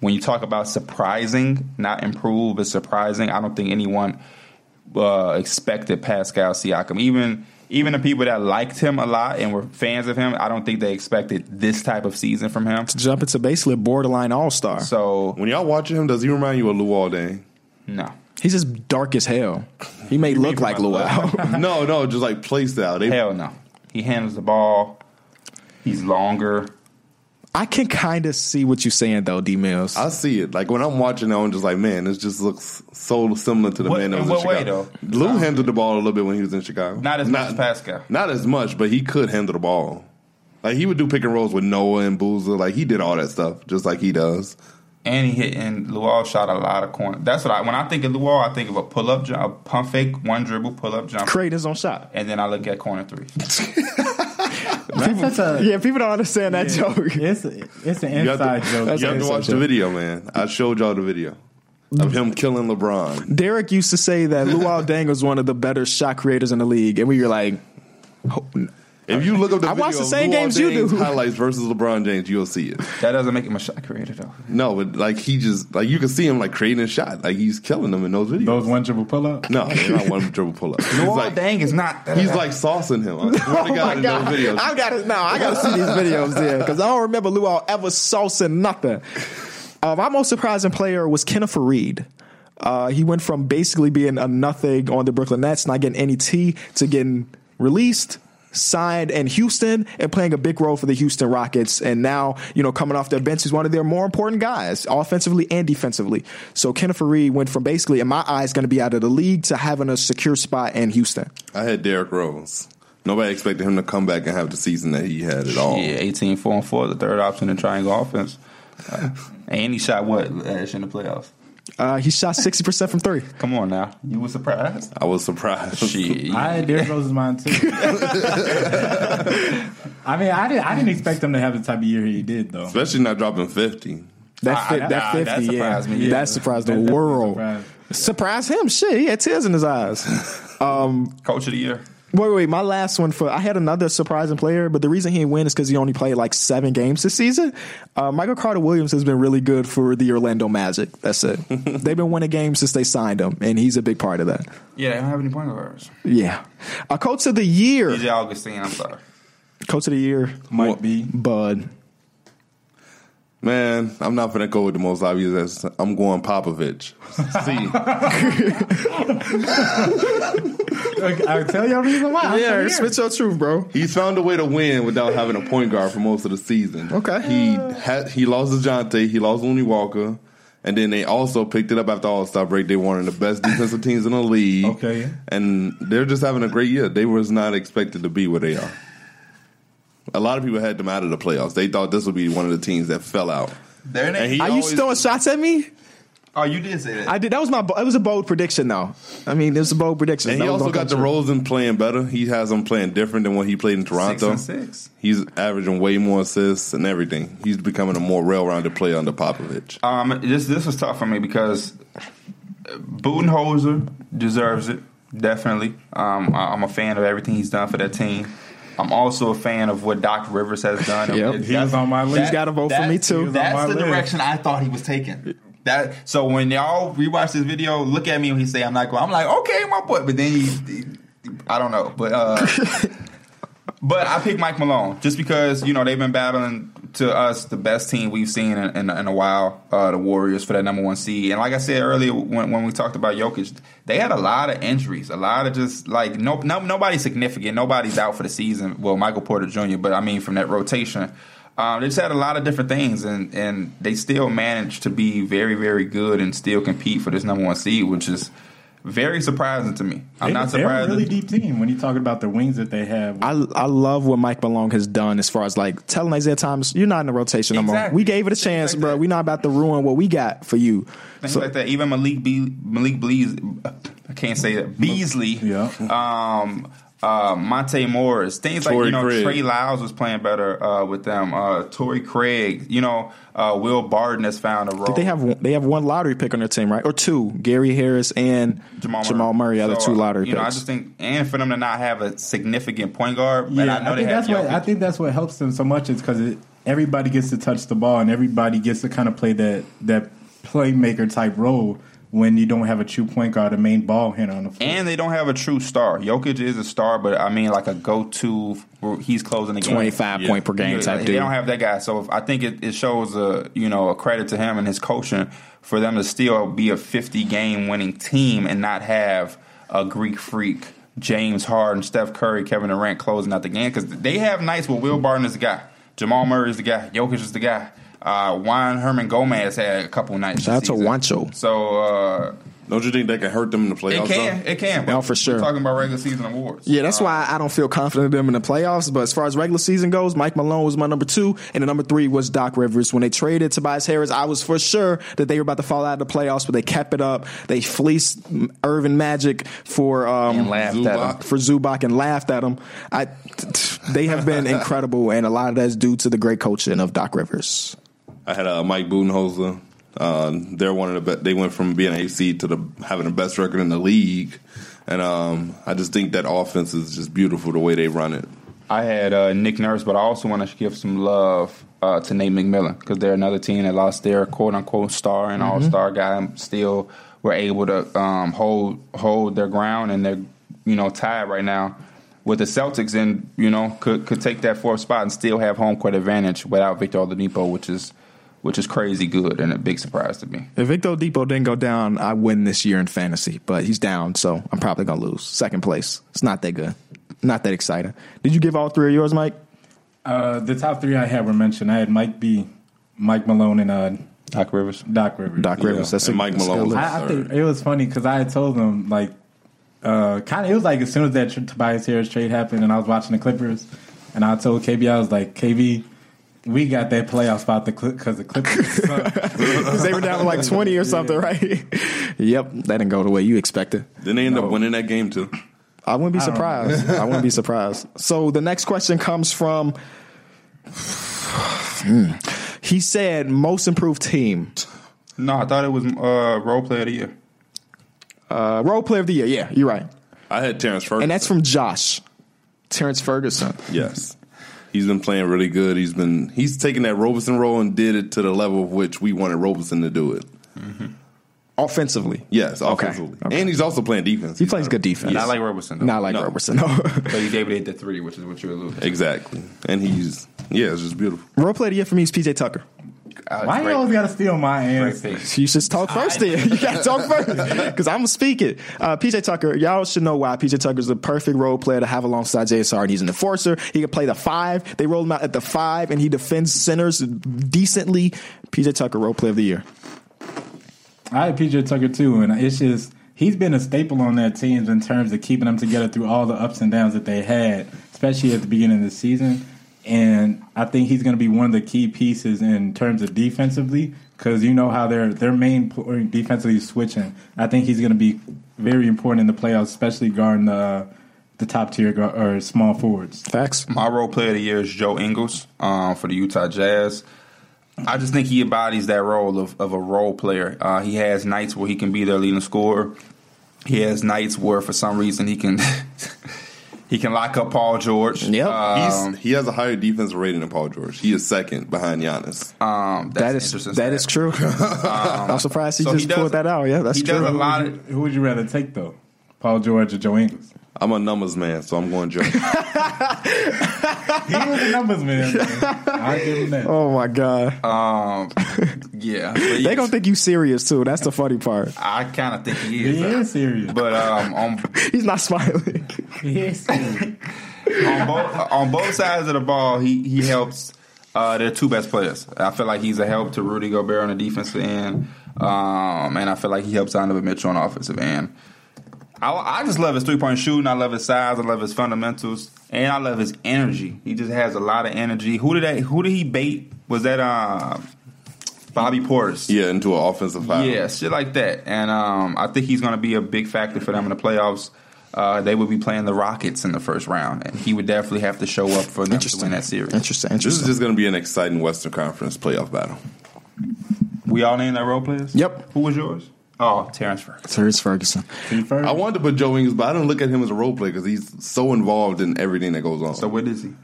when you talk about surprising, not improve, but surprising, I don't think anyone uh, expected Pascal Siakam. Even even the people that liked him a lot and were fans of him, I don't think they expected this type of season from him. Jump into basically a borderline all star. So When y'all watching him, does he remind you of Luol Deng? no, He's just dark as hell. He may look like Luol. no, no, just like play style. They, hell no. He handles the ball. He's longer. I can kind of see what you're saying though, D Mills. I see it. Like when I'm watching, it, I'm just like, man, this just looks so similar to the What- man that in was in what way, Chicago. though? Lou handled the ball a little bit when he was in Chicago. Not as much as Pascal. Not as much, but he could handle the ball. Like he would do pick and rolls with Noah and Boozer. Like he did all that stuff, just like he does. And he hit and Luol shot a lot of corner. That's what I when I think of Luol, I think of a pull up jump, a pump fake, one dribble, pull up jump, Create his own shot. and then I look at corner three. That's such a Yeah, people don't understand that joke. It's it's an You have inside to, joke. You have to inside watch the video, man. I showed y'all the video of him killing LeBron. Derek used to say that Luol Deng was one of the better shot creators in the league, and we were like, If you look up the I video watch the of same Luol games you do. highlights versus LeBron James, you'll see it. That doesn't make him a shot creator though. No, but like he just like you can see him like creating a shot, like he's killing them in those videos. Those one dribble pull up. no, they're not one dribble pull up. He's Luol like Deng is not. That he's like saucing him. I swear to God, in those videos. I gotta no, I gotta see these videos there because I don't remember Luol ever saucing nothing. Uh, my most surprising player was Kenneth Faried. Uh, he went from basically being a nothing on the Brooklyn Nets, not getting any tea, to getting released, signed in Houston, and playing a big role for the Houston Rockets. And now, you know, coming off their bench, he's one of their more important guys, offensively and defensively. So Kenneth Faried went from basically, in my eyes, going to be out of the league to having a secure spot in Houston. I had Derrick Rose. Nobody expected him to come back and have the season that he had at all. Yeah, 18, 4 and 4, the third option in triangle offense. Uh, and he shot what last in the playoffs? Uh, he shot 60% from three. Come on now. You were surprised? I was surprised. Shit. I had Derrick Rose's mine too. I mean, I didn't. I didn't expect him to have the type of year he did, though. Especially not dropping fifty. That, I- fit, I- that I- 50, that yeah. surprised me, yeah. That surprised the definitely world. surprised. Surprised him. Shit, he had tears in his eyes. Coach of the year. Wait, wait, wait. My last one for I had another surprising player, but the reason he didn't win is because he only played like seven games this season. Uh, Michael Carter Williams has been really good for the Orlando Magic. That's it. They've been winning games since they signed him, and he's a big part of that. Yeah, they don't have any point guards. Yeah. Uh, coach of the year. DJ Augustin, I'm sorry. Coach of the year, Might be. Bud. Man, I'm not gonna go with the most obvious. As I'm going Popovich. See, I'll tell you a reason why. I'm Yeah, here. spit your truth, bro. he's found a way to win without having a point guard for most of the season. Okay. He had he lost Dejounte, he lost Lonnie Walker, and then they also picked it up after All Star break. They were one of the best defensive teams in the league. Okay. and they're just having a great year. They was not expected to be where they are. A lot of people had them out of the playoffs. They thought this would be one of the teams that fell out. There And they, he Are you always- throwing shots at me? oh, you did say that. I did. That was my. It was a bold prediction, though. I mean, it was a bold prediction. And That he was also gonna got come true. DeRozan playing better. He has him playing different than what he played in six Toronto. and six. He's averaging way more assists and everything. He's becoming a more well-rounded player under Popovich. Um, this this was tough for me because Budenholzer deserves it definitely. Um, I- I'm a fan of everything he's done for that team. I'm also a fan of what Doc Rivers has done. Yep. It- He was on my list. He's got to vote for me too. That's the list. direction I thought he was taking. That so when y'all rewatch this video, look at me when he say I'm not going. I'm like, okay, my boy. But then he, he- I don't know. But uh, but I picked Mike Malone just because you know they've been battling to us the best team we've seen in, in, in a while, uh, the Warriors for that number one seed. And like I said earlier when, when we talked about Jokic, they had a lot of injuries, a lot of just like no, no nobody significant, nobody's out for the season. Well, Michael Porter Jr., but I mean from that rotation. Um, they just had a lot of different things, and, and they still managed to be very, very good and still compete for this number one seed, which is very surprising to me. I'm They- not They're a surprised. really deep team when you talk about the wings that they have. I I love what Mike Malone has done as far as like telling Isaiah Thomas, you're not in the rotation no more. We gave it a chance, like bro. that. We're not about to ruin what we got for you. Things So- like that. Even Malik Be- Malik Blees, I can't say that. Beasley. Yeah. Um, uh, Monte Morris, things like you know Craig. Trey Lyles was playing better uh, with them. Uh, Torrey Craig, you know uh, Will Barton has found a role. They have one, they have one lottery pick on their team, right? Or two. Gary Harris and Jamal Murray, are the So, two lottery You know, I just think, and for them to not have a significant point guard, Yeah, and I know I, think have that's what I think that's what helps them so much is because everybody gets to touch the ball and everybody gets to kind of play that that playmaker type role when you don't have a true point guard, a main ball handler on the floor. And they don't have a true star. Jokic is a star, but I mean, like a go-to. He's closing the game. 25 point per game Yeah, type They dude. don't have that guy, so if, I think it, it shows a you know a credit to him and his coaching for them to still be a 50 game winning team and not have a Greek freak. James Harden, Steph Curry, Kevin Durant closing out the game because they have nights where Will Barton is the guy, Jamal Murray is the guy, Jokic is the guy. Uh, Juan Hernangomez had a couple nights. Shout out this to season. Juancho. So uh, Don't you think that can hurt them in the playoffs? it can, though? it can. No, for sure. We're talking about regular season awards. Yeah, that's Uh, why I don't feel confident in them in the playoffs. But as far as regular season goes, Mike Malone was my number two, and the number three was Doc Rivers. When they traded Tobias Harris, I was for sure that they were about to fall out of the playoffs, but they kept it up. They fleeced Earvin Magic for um, And laughed at him. for Zubac and laughed at him. I, they have been incredible, and a lot of that is due to the great coaching of Doc Rivers. I had uh, Mike Budenholzer. Uh, they're one of the be- they went from being an AC to the having the best record in the league, and um, I just think that offense is just beautiful the way they run it. I had uh, Nick Nurse, but I also want to give some love uh, to Nate McMillan because they're another team that lost their quote unquote star and all star guy, and still were able to um, hold hold their ground, and they're you know tied right now with the Celtics, and you know could could take that fourth spot and still have home court advantage without Victor Oladipo, which is which is crazy good and a big surprise to me. If Victor Dipo didn't go down, I win this year in fantasy, but he's down, so I'm probably gonna lose. Second place. It's not that good. Not that exciting. Did you give all three of yours, Mike? Uh, the top three I had were mentioned. I had Mike B, Mike Malone, and uh, Doc Rivers. Doc Rivers. Doc Rivers. That's a, Mike that's Malone good was- list. I, I think it was funny because I had told them like, uh, kind of it was like as soon as that Tobias Harris trade happened, and I was watching the Clippers, and I told KB I was like, KB, we got that playoff spot because the Clippers. Because they were down to like 20 or something, right? yep, that didn't go the way you expected. Then they end up winning that game too. I wouldn't be surprised. I wouldn't be surprised. So the next question comes from. Hmm. He said, most improved team. No, I thought it was uh, role player of the year. Uh, role player of the year. Yeah, you're right. I had Terrence Ferguson, And that's from Josh. Terrence Ferguson. yes. He's been playing really good. He's been he's taken that Roberson role and did it to the level of which we wanted Roberson to do it. Mm-hmm. Offensively. Yes, offensively, Okay. and he's also playing defense. He plays good defense. Not like Roberson. Though. Not like No. Roberson. No. So he's able to hit the three, which is what you alluded to. exactly, and he's yeah, it's just beautiful. role player of the year for me is PJ Tucker. Uh, Why you great- always got to steal my great answer? You should talk first. Then you got to talk first because I'm gonna speak it. Uh, PJ Tucker, y'all should know why PJ Tucker is the perfect role player to have alongside JSR. Harden. He's an enforcer. He can play the five. They roll him out at the five, and he defends centers decently. PJ Tucker, role player of the year. I had PJ Tucker too, and it's just he's been a staple on that team in terms of keeping them together through all the ups and downs that they had, especially at the beginning of the season. And I think he's going to be one of the key pieces in terms of defensively, because you know how their their main point defensively is switching. I think he's going to be very important in the playoffs, especially guarding the the top tier gu- or small forwards. Facts. My role player of the year is Joe Ingles um, for the Utah Jazz. I just think he embodies that role of, of a role player. Uh, he has nights where he can be their leading scorer. He has nights where, for some reason, he can he can lock up Paul George. Yep. Um, He's, he has a higher defensive rating than Paul George. He is second behind Giannis. um, That that's is that stat. Um, is true. I'm surprised he so he just does- pulled that out. Yeah, that's he true. does a lot of Who would you rather take though, Paul George or Joe Ingles? I'm a numbers man, so I'm going Joe. He was a numbers man. I give him that. Oh my god, um, yeah. But they gonna think you serious too. That's the funny part. I kind of think he is. He is serious. But um, on He's not smiling. He is serious. on both on both sides of the ball, he he helps. Uh, they're two best players. I feel like he's a help to Rudy Gobert on the defensive end, um, and I feel like he helps Donovan Mitchell on the offensive end. I, I just love his three point shooting. I love his size. I love his fundamentals, and I love his energy. He just has a lot of energy. Who did that? Who did he bait? Was that uh, Bobby Portis? yeah, into an offensive foul. Yeah, shit like that. And um, I think he's going to be a big factor for them in the playoffs. Uh, they would be playing the Rockets in the first round, and he would definitely have to show up for them to win that series. Interesting. This is just going to be an exciting Western Conference playoff battle. We all named our role players. Yep. Who was yours? Oh, Terrence Ferguson. Terrence Ferguson. He first. I wanted to put Joe Ingles, but I don't look at him as a role player because he's so involved in everything that goes on. So what is he?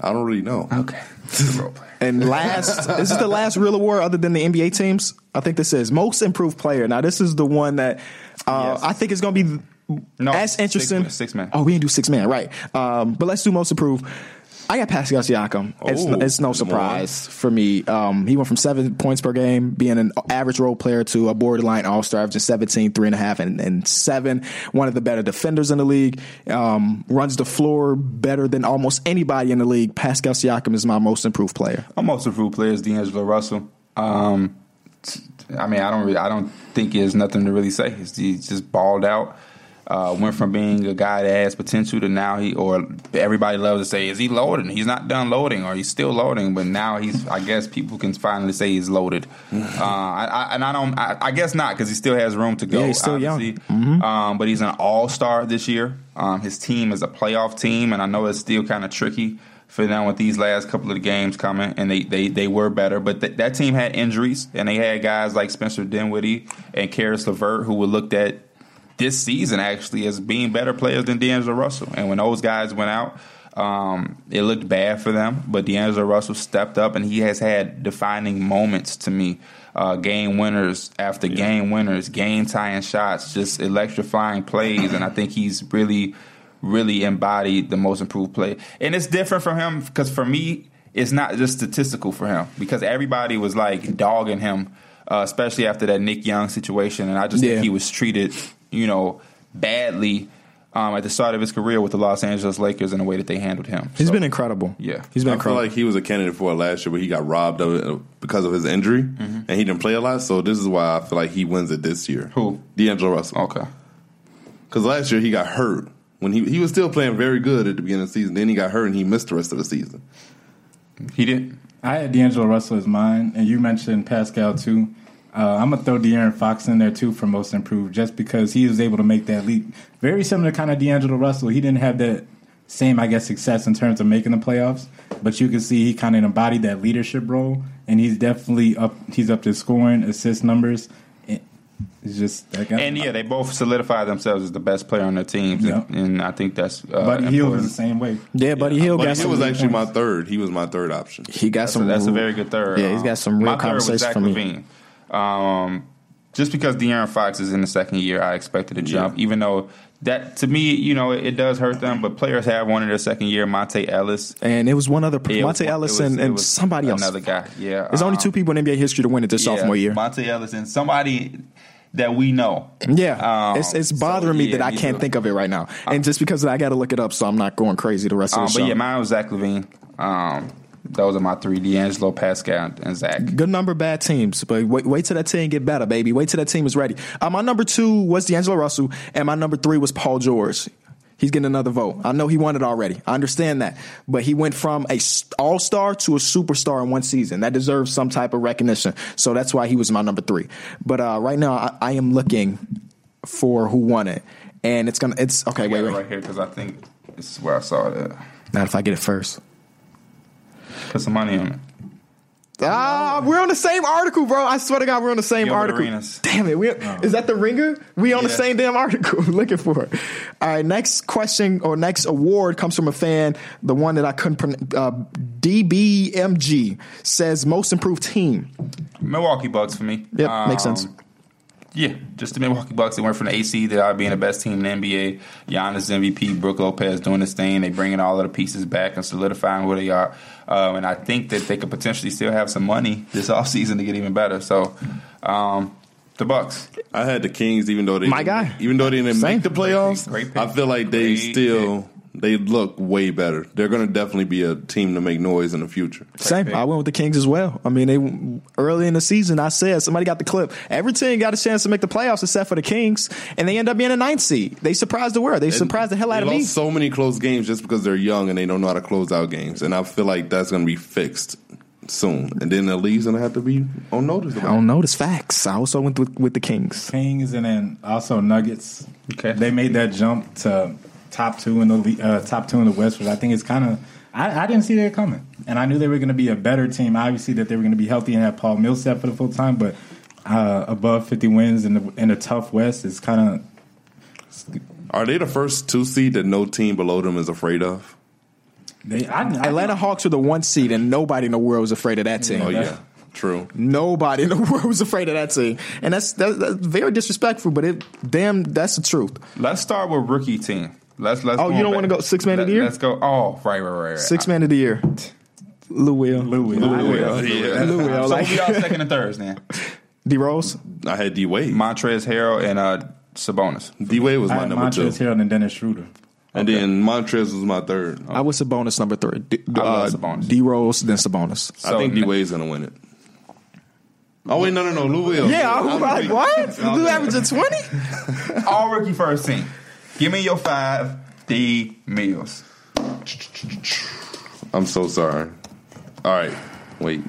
I don't really know. Okay, role player. And last, this is the last real award other than the NBA teams. I think this is most improved player. Now, this is the one that uh, Yes. I think is going to be No, as interesting. man, six man. Oh, we didn't do six man, right? Um, but let's do most improved. I got Pascal Siakam. It's, it's no surprise for me. Um, he went from seven points per game, being an average role player, to a borderline all star, just 17, three and a half, and, and seven. One of the better defenders in the league. Um, runs the floor better than almost anybody in the league. Pascal Siakam is my most improved player. My most improved player is D'Angelo Russell. Um, I mean, I don't really, I don't think there's nothing to really say. He's just balled out. Uh, went from being a guy that has potential to now he, or everybody loves to say, is he loading? He's not done loading, or he's still loading, but now he's. I guess people can finally say he's loaded. Uh, I, I, and I don't. I, I guess not because he still has room to go. Yeah, he's still young. obviously. Um, but he's an all star this year. Um, his team is a playoff team, and I know it's still kind of tricky for them with these last couple of the games coming, and they they, they were better. But th- that team had injuries, and they had guys like Spencer Dinwiddie and Caris LeVert who were looked at this season actually as being better players than D'Angelo Russell. And when those guys went out, um, it looked bad for them. But D'Angelo Russell stepped up, and he has had defining moments to me. Uh, game winners after game winners, game tying shots, just electrifying plays, and I think he's really, really embodied the most improved play. And it's different from him because for me, it's not just statistical for him because everybody was like dogging him, uh, especially after that Nick Young situation, and I just Yeah. think he was treated, you know, badly um, at the start of his career with the Los Angeles Lakers in the way that they handled him. He's So, been incredible. Yeah. he's been I feel incredible. like he was a candidate for it last year, but he got robbed of it uh, because of his injury, and he didn't play a lot. So this is why I feel like he wins it this year. Who? D'Angelo Russell. okay. Because last year he got hurt when he he was still playing very good at the beginning of the season. Then he got hurt and he missed the rest of the season. He didn't. I had D'Angelo Russell as mine, and you mentioned Pascal too. Uh, I'm gonna throw De'Aaron Fox in there too for most improved, just because he was able to make that leap. Very similar to kind of D'Angelo Russell. He didn't have that same, I guess, success in terms of making the playoffs, but you can see he kind of embodied that leadership role, and he's definitely up. He's up to scoring, assist numbers. It's just that guy. And yeah, they both solidified themselves as the best player on their teams, Yeah. and I think that's uh, Buddy Hield important. is the same way. yeah, Buddy Hield But got he some. was good actually my third. He was my third option. He got That's, some. a, that's a very good third. Yeah, he's got some real my third was conversation Zach for me. Um, just because De'Aaron Fox is in the second year, I expected a jump. Even though that to me, you know, it, it does hurt them. But players have one in their second year. Monta Ellis, And it was one other, Yeah, Monta Ellis was- and, and somebody else. another guy. Yeah, There's only um, two people in NBA history to win it this yeah, sophomore year. Monta Ellis and somebody that we know. Yeah, Um, it's it's so, bothering me yeah, that I can't too. think of it right now, and just because I got to look it up, so I'm not going crazy the rest of Um, the but show. yeah, mine was Zach LaVine. Um, those are my three: D'Angelo, Pascal, and Zach. Good number, bad teams, but wait, wait till that team get better, baby. Wait till that team is ready. Uh, my number two was D'Angelo Russell, and my number three was Paul George. He's getting another vote. I know he won it already. I understand that, but he went from a all star to a superstar in one season. That deserves some type of recognition. So that's why he was my number three. But uh, right now, I, I am looking for who won it, and it's gonna. It's okay. Wait, wait. right here because I think this is where I saw it. At. Not if I get it first. Put some money on it. Ah, we're on the same article, bro. I swear to God, we're on the same Gilbert article. Arenas. Damn it. We, Is that the ringer? We on the same damn article looking for it. All right, next question or next award comes from a fan, the one that I couldn't pronounce. Uh, DBMG says most improved team. Milwaukee Bucks for me. Yep, makes sense. Yeah, just the Milwaukee Bucks. They went from the AC to out being the best team in the NBA. Giannis MVP, Brook Lopez doing this thing. They bringing all of the pieces back and solidifying where they are. Um, and I think that they could potentially still have some money this offseason to get even better. So, um, the Bucks. I had the Kings, even though they My didn't- guy. even though they didn't Same. make the playoffs. Great pick. I feel like they Great still they look way better. They're going to definitely be a team to make noise in the future. Same. I went with the Kings as well. I mean, they early in the season, I said somebody got the clip. Every team got a chance to make the playoffs except for the Kings, and they end up being a ninth seed. They surprised the world. They surprised the hell they out of lost me. so many close games just because they're young and they don't know how to close out games. And I feel like that's going to be fixed soon. And then the league's going to have to be on notice. I About it. don't know. It's facts. I also went with, with the Kings. Kings and then also Nuggets. Okay. They made that jump to top two in the uh, top two in the West, which I think is kind of. I, I didn't see that coming, and I knew they were going to be a better team. Obviously, that they were going to be healthy and have Paul Millsap for the full time, but uh, above fifty wins in the in a tough West is kind of. Are they the first two seed that no team below them is afraid of? They, I, I, Atlanta Hawks were the one seed, and nobody in the world was afraid of that team. Oh, yeah. True. Nobody in the world was afraid of that team, and that's that's, that's very disrespectful. But it, damn, that's the truth. Let's start with rookie team. Let's let's. Oh, you don't wanna go six man of the year? Let's go. Oh, right, right, right. right. Six man of the year, Lou Will, Lou Will. Lou Will. Yeah. Lou Will, So like we all second and thirds then. D Rose. I had D Wade. Montrez Harrell and uh, Sabonis. D Wade was I my had number two. Montrezl Harrell and Dennis Schroeder. And then Montrez was my third. I was Sabonis number three. D, I love uh, Sabonis. D Rose, then Sabonis. I think D Wade's going to win it. Oh, wait, no, no, no. Lou Will. Yeah, I was like, what? Lou averaging twenty? All rookie first team. Give me your five D Mills. I'm so sorry. All right. Wait.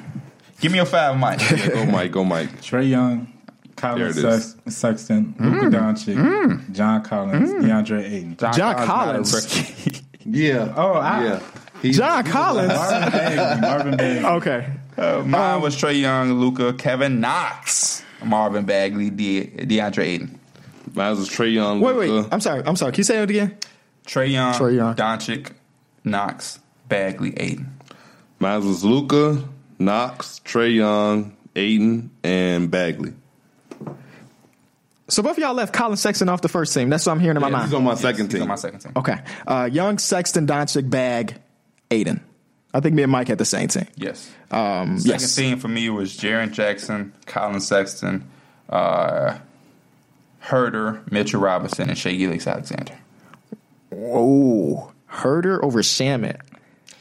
Give me your five, Mike. Go Mike. Go Mike. Trae Young, Collin There it is. Sex- Sexton, mm. Luka Doncic, mm. John Collins, mm. DeAndre Ayton. John Collins, Collins. not a rookie. Yeah. Oh, I- yeah. He's- John Collins. Marvin Bagley. Marvin Bagley. Okay. Uh, mine um, was Trae Young, Luka, Kevin Knox, Marvin Bagley, De- DeAndre Ayton. Mine was Trae Young. Wait, wait. I'm sorry. I'm sorry. Can you say it again? Trae Young, Trae Young. Doncic, Knox, Bagley, Ayton. Mine was Luka, Knox, Trae Young, Ayton, and Bagley. So both of y'all left Collin Sexton off the first team. That's what I'm hearing in my mind. he's on my second He's team. on my second team. Okay. Uh, Young, Sexton, Doncic, Bag, Ayton. I think me and Mike had the same team. Yes. Um, Second yes. team for me was Jaren Jackson, Collin Sexton, uh, Huerter, Mitchell Robinson, and Shai Gilgeous-Alexander. Oh, Huerter over Shamet.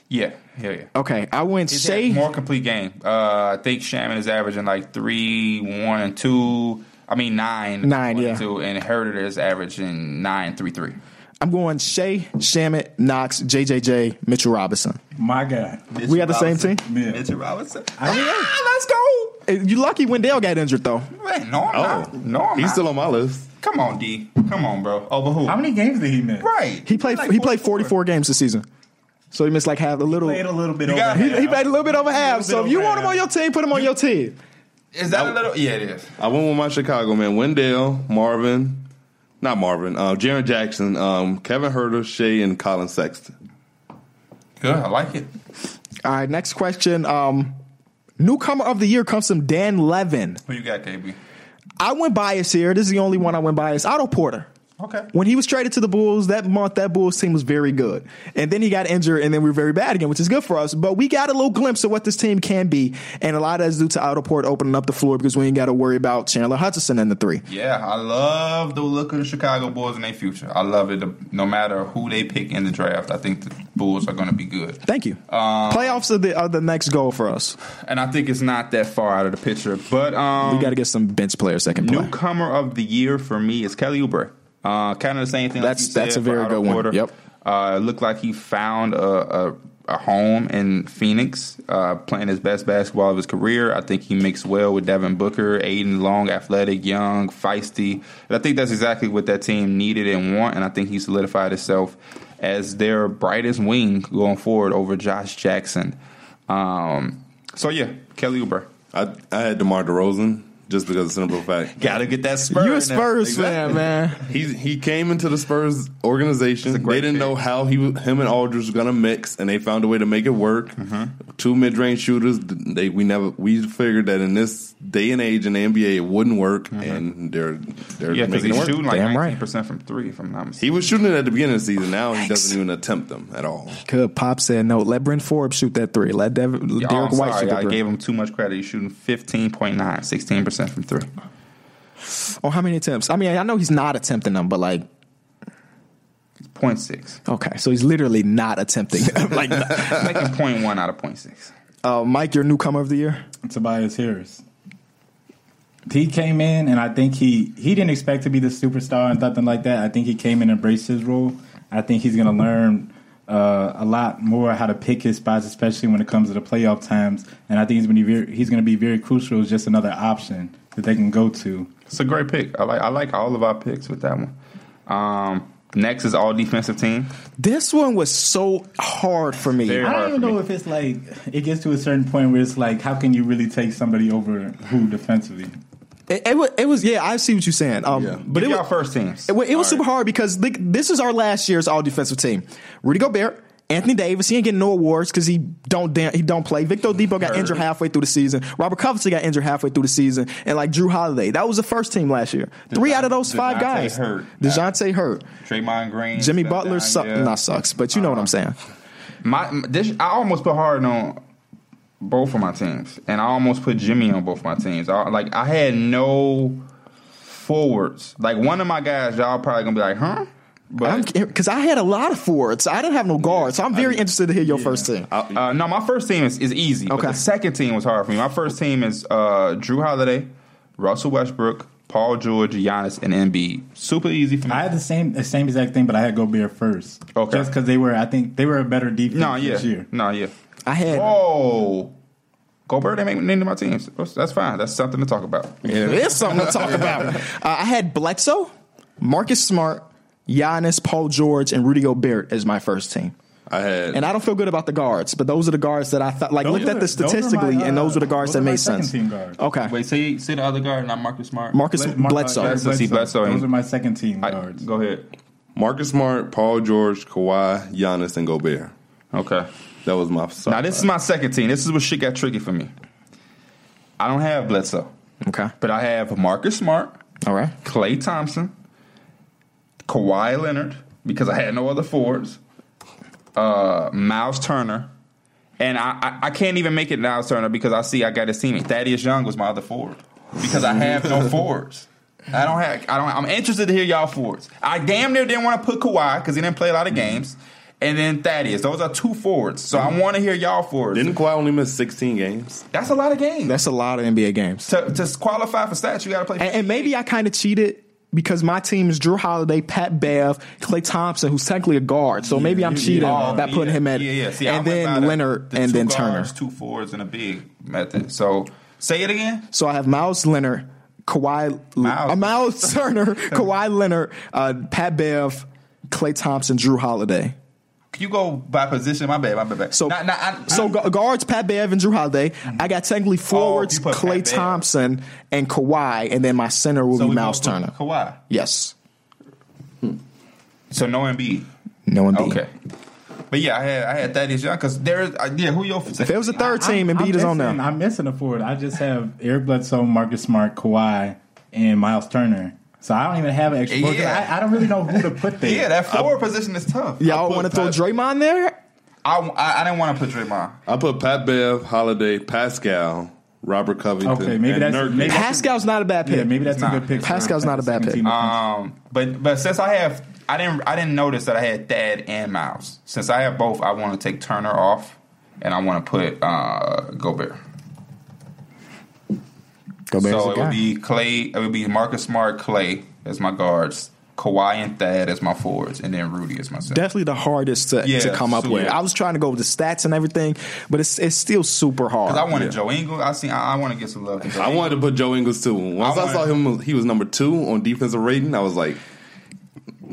Yeah, yeah, yeah. Okay, I went He's Shai. had more complete game. Uh, I think Shamet is averaging like three, one, and two. I mean nine, Nine, one, yeah. and two, and Huerter is averaging nine, three, three. I'm going Shai, Shamet, Knox, JJJ, Mitchell Robinson. My guy. We had the same team. Yeah. Mitchell Robinson. Ah, let's go. You lucky Wendell got injured though. Wait, no, I'm Oh, not. No, I'm he's not. still on my list. Come on, D. Come on, bro. Over who? How many games did he miss? right. He played. Like he played 44 games this season, so he missed like half a little. Played a little bit You over got- He, half. he played a little bit over half. So if you want him half. on your team, put him on your team. Is that a little? Yeah, it is. I went with my Chicago man, Wendell, Marvin, not Marvin, uh, Jaren Jackson, um, Kevin Huerter, Shai, and Collin Sexton. Good. I like it. All right, next question. Um, newcomer of the year comes from Dan Levin. Who you got, KB? I went bias here. This is the only one I went bias. Otto Porter. Okay. When he was traded to the Bulls that month, that Bulls team was very good. And then he got injured, and then we were very bad again, which is good for us. But we got a little glimpse of what this team can be. And a lot of that's due to Otto Porter opening up the floor because we ain't got to worry about Chandler Hutchinson in the three. Yeah, I love the look of the Chicago Bulls in their future. I love it. No matter who they pick in the draft, I think the Bulls are going to be good. Thank you. Um, Playoffs are the, are the next goal for us. And I think it's not that far out of the picture. But um, We got to get some bench players that can play. Newcomer of the year for me is Kelly Oubre. Uh, kind of the same thing. That's- like you said that's a very Otto good one. Porter. Yep. Uh, looked like he found a, a, a home in Phoenix, uh, playing his best basketball of his career. I think he mixed well with Devin Booker, Ayton Long, athletic, young, feisty. And I think that's exactly what that team needed and want. And I think he solidified himself as their brightest wing going forward over Josh Jackson. Um, so yeah, Kelly Oubre. I, I had DeMar DeRozan just because of simple fact. Got to get that Spurs. You a in there. Spurs fan, man. He he came into the Spurs organization. They didn't pick. know how he him and Aldridge was gonna mix, and they found a way to make it work. Mm-hmm. Two mid range shooters. They we never we figured that in this day and age in the NBA it wouldn't work, and they're they're Mm-hmm. Yeah, because making it he's work. shooting like Damn nineteen right. percent from three. If I'm not mistaken. He was shooting it at the beginning of the season. Now he doesn't even attempt them at all. Good. Pop said no. Let Bryn Forbes shoot that three. Let Devin, Oh, Derek I'm White shoot sorry, that I gave him too much credit. He's shooting 15.9, 16% from three. oh, how many attempts? I mean, I know he's not attempting them, but like, 0.6. okay, so he's literally not attempting. like, Making 0.1 out of 0.6. uh, Mike, your newcomer of the year. Tobias Harris. He came in, and I think he he didn't expect to be the superstar and nothing like that. I think he came in and embraced his role. I think he's going to learn uh, a lot more how to pick his spots, especially when it comes to the playoff times. And I think he's going to be very, he's going to be very crucial as just another option that they can go to. It's a great pick. I like I like all of our picks with that one. Um, next is all defensive team. This one was so hard for me. Very I don't even for me. know if it's like it gets to a certain point where it's like, how can you really take somebody over who defensively? It, it, was, it was, yeah, I see what you're saying. Um, Yeah. But Give it was, first teams. it, it was super hard because like, this is our last year's all defensive team. Rudy Gobert, Anthony Davis, he ain't getting no awards because he don't he don't play. Victor Dipo got injured halfway through the season. Robert Covington got injured halfway through the season, and like Jrue Holiday, that was the first team last year. Three out of those five DeJounte guys, hurt. Dejounte hurt, Draymond Green. Jimmy Butler down, suck, yeah. not sucks, but you know what I'm saying. My this I almost put hard on both of my teams, and I almost put Jimmy on both my teams. I, like I had no forwards. Like one of my guys, y'all probably gonna be like, huh? But Because I had a lot of forwards, I didn't have no guards, so I'm very interested to hear your first team. uh, no, my first team is, is easy. Okay. But the second team was hard for me. My first team is uh, Jrue Holiday, Russell Westbrook, Paul George, Giannis, and Embiid. Super easy for me. I had the same the same exact thing, but I had Gobert first. Okay. Just because they were, I think they were a better defense no, yeah, this year. no, yeah. I had Whoa. Gobert didn't make me into my teams. That's fine. That's something to talk about. It is something to talk about. Uh, I had Bledsoe, Marcus Smart, Giannis, Paul George, and Rudy Gobert as my first team. I had And I don't feel good about the guards, but those are the guards that I thought, like, Those looked are at the- this those my, statistically, and those uh, were the guards those that are my made second sense. team guards. Okay. Wait, say say the other guard, not Marcus Smart. Marcus Ble- Mar- Bledsoe. uh, Bledsoe. Bledsoe Those are my second team I- guards. go ahead. Marcus Smart, Paul George, Kawhi, Giannis, and Gobert. Okay. That was my. Now this is my second team. This is what shit got tricky for me. I don't have Bledsoe, Okay. but I have Marcus Smart, All right. Klay Thompson, Kawhi Leonard because I had no other forwards, uh, Miles Turner, and I, I, I can't even make it Miles Turner because I see I got his teammate Thaddeus Young was my other forward because I have no forwards. I don't have. I don't. I'm interested to hear y'all forwards. I damn near didn't want to put Kawhi because he didn't play a lot of games, and then Thaddeus. Those are two forwards. So I want to hear y'all forwards. Didn't Kawhi only miss 16 games? That's a lot of games. That's a lot of NBA games. to, to qualify for stats, you got to play. And, and maybe I kind of cheated because my team is Jrue Holiday, Pat Bev, Klay Thompson, who's technically a guard. So maybe I'm cheating Oh, by putting yeah, him at, yeah, yeah. See, and went then Leonard, the and two then guards, Turner. two forwards, and a big method. So say it again. So I have Miles Leonard, Kawhi, Miles. uh, Miles Turner, Kawhi Leonard, uh, Pat Bev, Klay Thompson, Jrue Holiday. Can you go by position? My bad. My bad. my bad. So, Not- not- I- so gu- guards Pat Bev and Jrue Holiday. I got technically forwards you put Klay Thompson and Kawhi, and then my center will so be Miles Turner. Kawhi. Yes, So no Embiid. no Embiid. Okay. But yeah, I had I had Thaddeus Young because there is uh, yeah who your If it was a third team, I'm- Embiid I'm is on missing- there. I'm missing a forward. I just have Eric Bledsoe, Marcus Smart, Kawhi, and Miles Turner. So I don't even have an extra. vote 'cause Yeah. I, I don't really know who to put there. Yeah, that forward position is tough. Y'all want to throw Pat- Draymond there? I, I, I didn't want to put Draymond. I put Pat Bev, Holiday, Pascal, Robert Covington. Okay, maybe and that's- Nurkic. maybe- Pascal's not a bad pick. Yeah, maybe that's Nah. a good pick. Pascal's not a bad pick. Um, but but since I have, I didn't I didn't notice that I had Thad and Miles. Since I have both, I want to take Turner off, and I want to put uh, Gobert. Gobert's so it guy. would be Klay. It would be Marcus Smart, Klay as my guards, Kawhi and Thad as my forwards, and then Rudy as my center. definitely the hardest to, Yeah, to come up super. with. I was trying to go with the stats and everything, but it's it's still super hard. Because I wanted Joe Ingles. I see. I, I want to get some love. To Joe I wanted to put Joe Ingles too. Once I, I saw him, he was number two on defensive rating. I was like,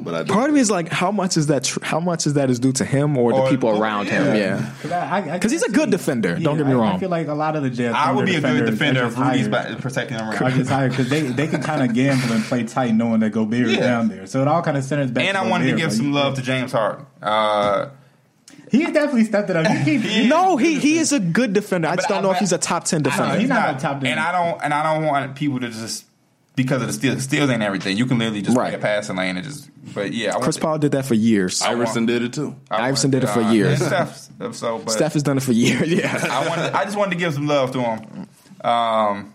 but I. Part of me is like, how much is that? Tr- how much is that is due to him or the people or- around him? yeah. Yeah, Because he's a good defender, don't get me wrong. I feel like a lot of the Jazz. I would be a good defender defenders if Rudy's hired- protecting him. are Right. just hired because they, they can kind of gamble and play tight, knowing that Gobert is down there. So it all kind of centers back. And to I wanted to give some love to James Harden. Uh, He definitely stepped it up. You keep, He- no, he he is a good defender. I just don't know if he's a top ten defender. he's not a top and defender. I don't and I don't want people to just because of the steals. Steals ain't everything. You can literally just Right. play a passing lane and just. But yeah, I Chris Paul did that for years. I- Iverson did it too. I Iverson did it for uh, years. Steph, so, but Steph has done it for years. Yeah. I wanted. I just wanted to give some love to him. Um,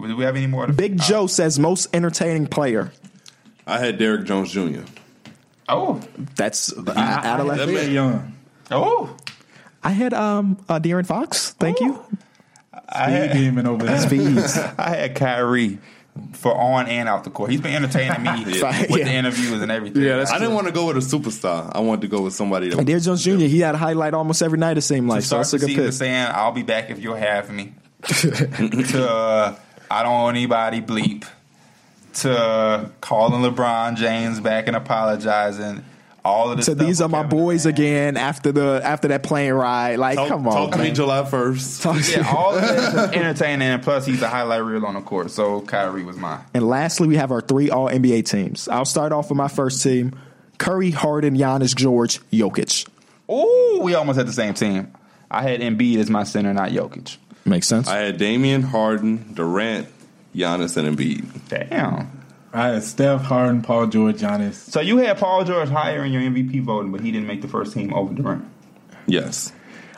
do we have any more? To, Big uh, Joe says most entertaining player. I had Derrick Jones Jr. Oh, That's I, out of I, left field. young. oh, I had um uh, De'Aaron Fox. Thank you. I He had, demon over there. Speeds. I had Kyrie for on and off the court. He's been entertaining me with Yeah. the interviews and everything. Yeah, that's I didn't want to go with a superstar. I wanted to go with somebody that. And De'Aaron Jones Jr. He had a highlight almost every night. It seemed like to so. start That's a the good season pick. saying I'll be back if you'll have me. to uh, I don't want anybody bleep. To calling LeBron James back and apologizing. All of this. So stuff these are my Kevin boys Durant. again after the after that plane ride. Like, talk, come on, talk to me. July first. Talk- Yeah, all of this is entertaining, and plus he's a highlight reel on the court. So Kyrie was mine. And lastly, we have our three All NBA teams. I'll start off with my first team: Curry, Harden, Giannis, George, Jokic. Ooh, we almost had the same team. I had Embiid as my center, not Jokic. Makes sense. I had Damian Harden, Durant, Giannis, and Embiid. Damn. I had Steph, Harden, Paul George, Giannis. So you had Paul George higher in your MVP voting, but he didn't make the first team over Durant. Yes.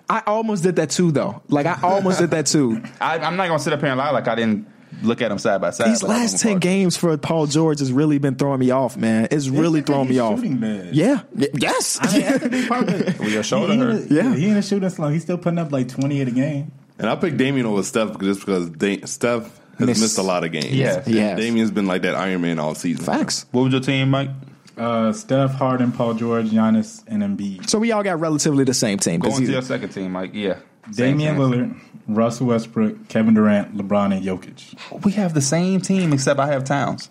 I almost did that too, though. Like I almost did that too. I, I'm not gonna sit up here and lie like I didn't look at them side by side. These last ten apart. games for Paul George has really been throwing me off, man. It's really He's throwing me off. shooting bad. Yeah. Y- Yes. I mean, that's a big part of it. Well, your shoulder he, hurt. He, Yeah. yeah, he ain't a shooting slump. He's still putting up like twenty at a game. And I picked Damian over Steph just because da- Steph has Miss- missed a lot of games. Yeah. He has. Damian's been like that Iron Man all season. Facts. What was your team, Mike? Uh, Steph, Harden, Paul George, Giannis, and Embiid. So we all got relatively the same team. Going to your second team, Mike. Yeah. Same Damian. Lillard, Russell Westbrook, Kevin Durant, LeBron, and Jokic. We have the same team except I have Towns.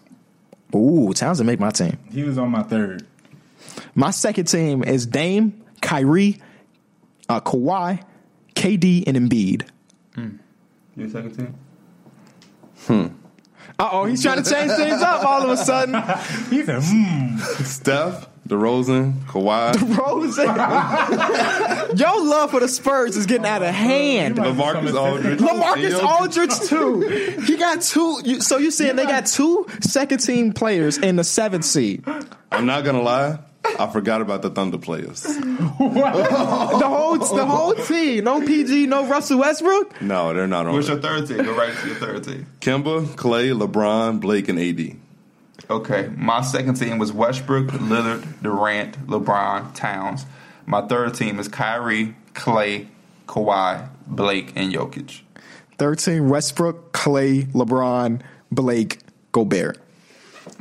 Ooh, Townsend make my team. He was on my third. My second team is Dame, Kyrie, uh, Kawhi, KD, and Embiid. Your second team? Uh oh, he's trying to change things up all of a sudden. He said, hmm. Steph, DeRozan, Kawhi, Rose, your love for the Spurs is getting out of hand. LaMarcus Aldridge. Lamarcus Aldridge too. He got two. You, so you saying they got two second team players in the seventh seed? I'm not gonna lie. I forgot about the Thunder players. The whole the whole team. No PG. No Russell Westbrook. No, they're not on. What's your third team? Go right to your third team. Kemba, Klay, LeBron, Blake, and AD. Okay, my second team was Westbrook, Lillard, Durant, LeBron, Towns. My third team is Kyrie, Klay, Kawhi, Blake, and Jokic. Thirteen. Westbrook, Klay, LeBron, Blake, Gobert.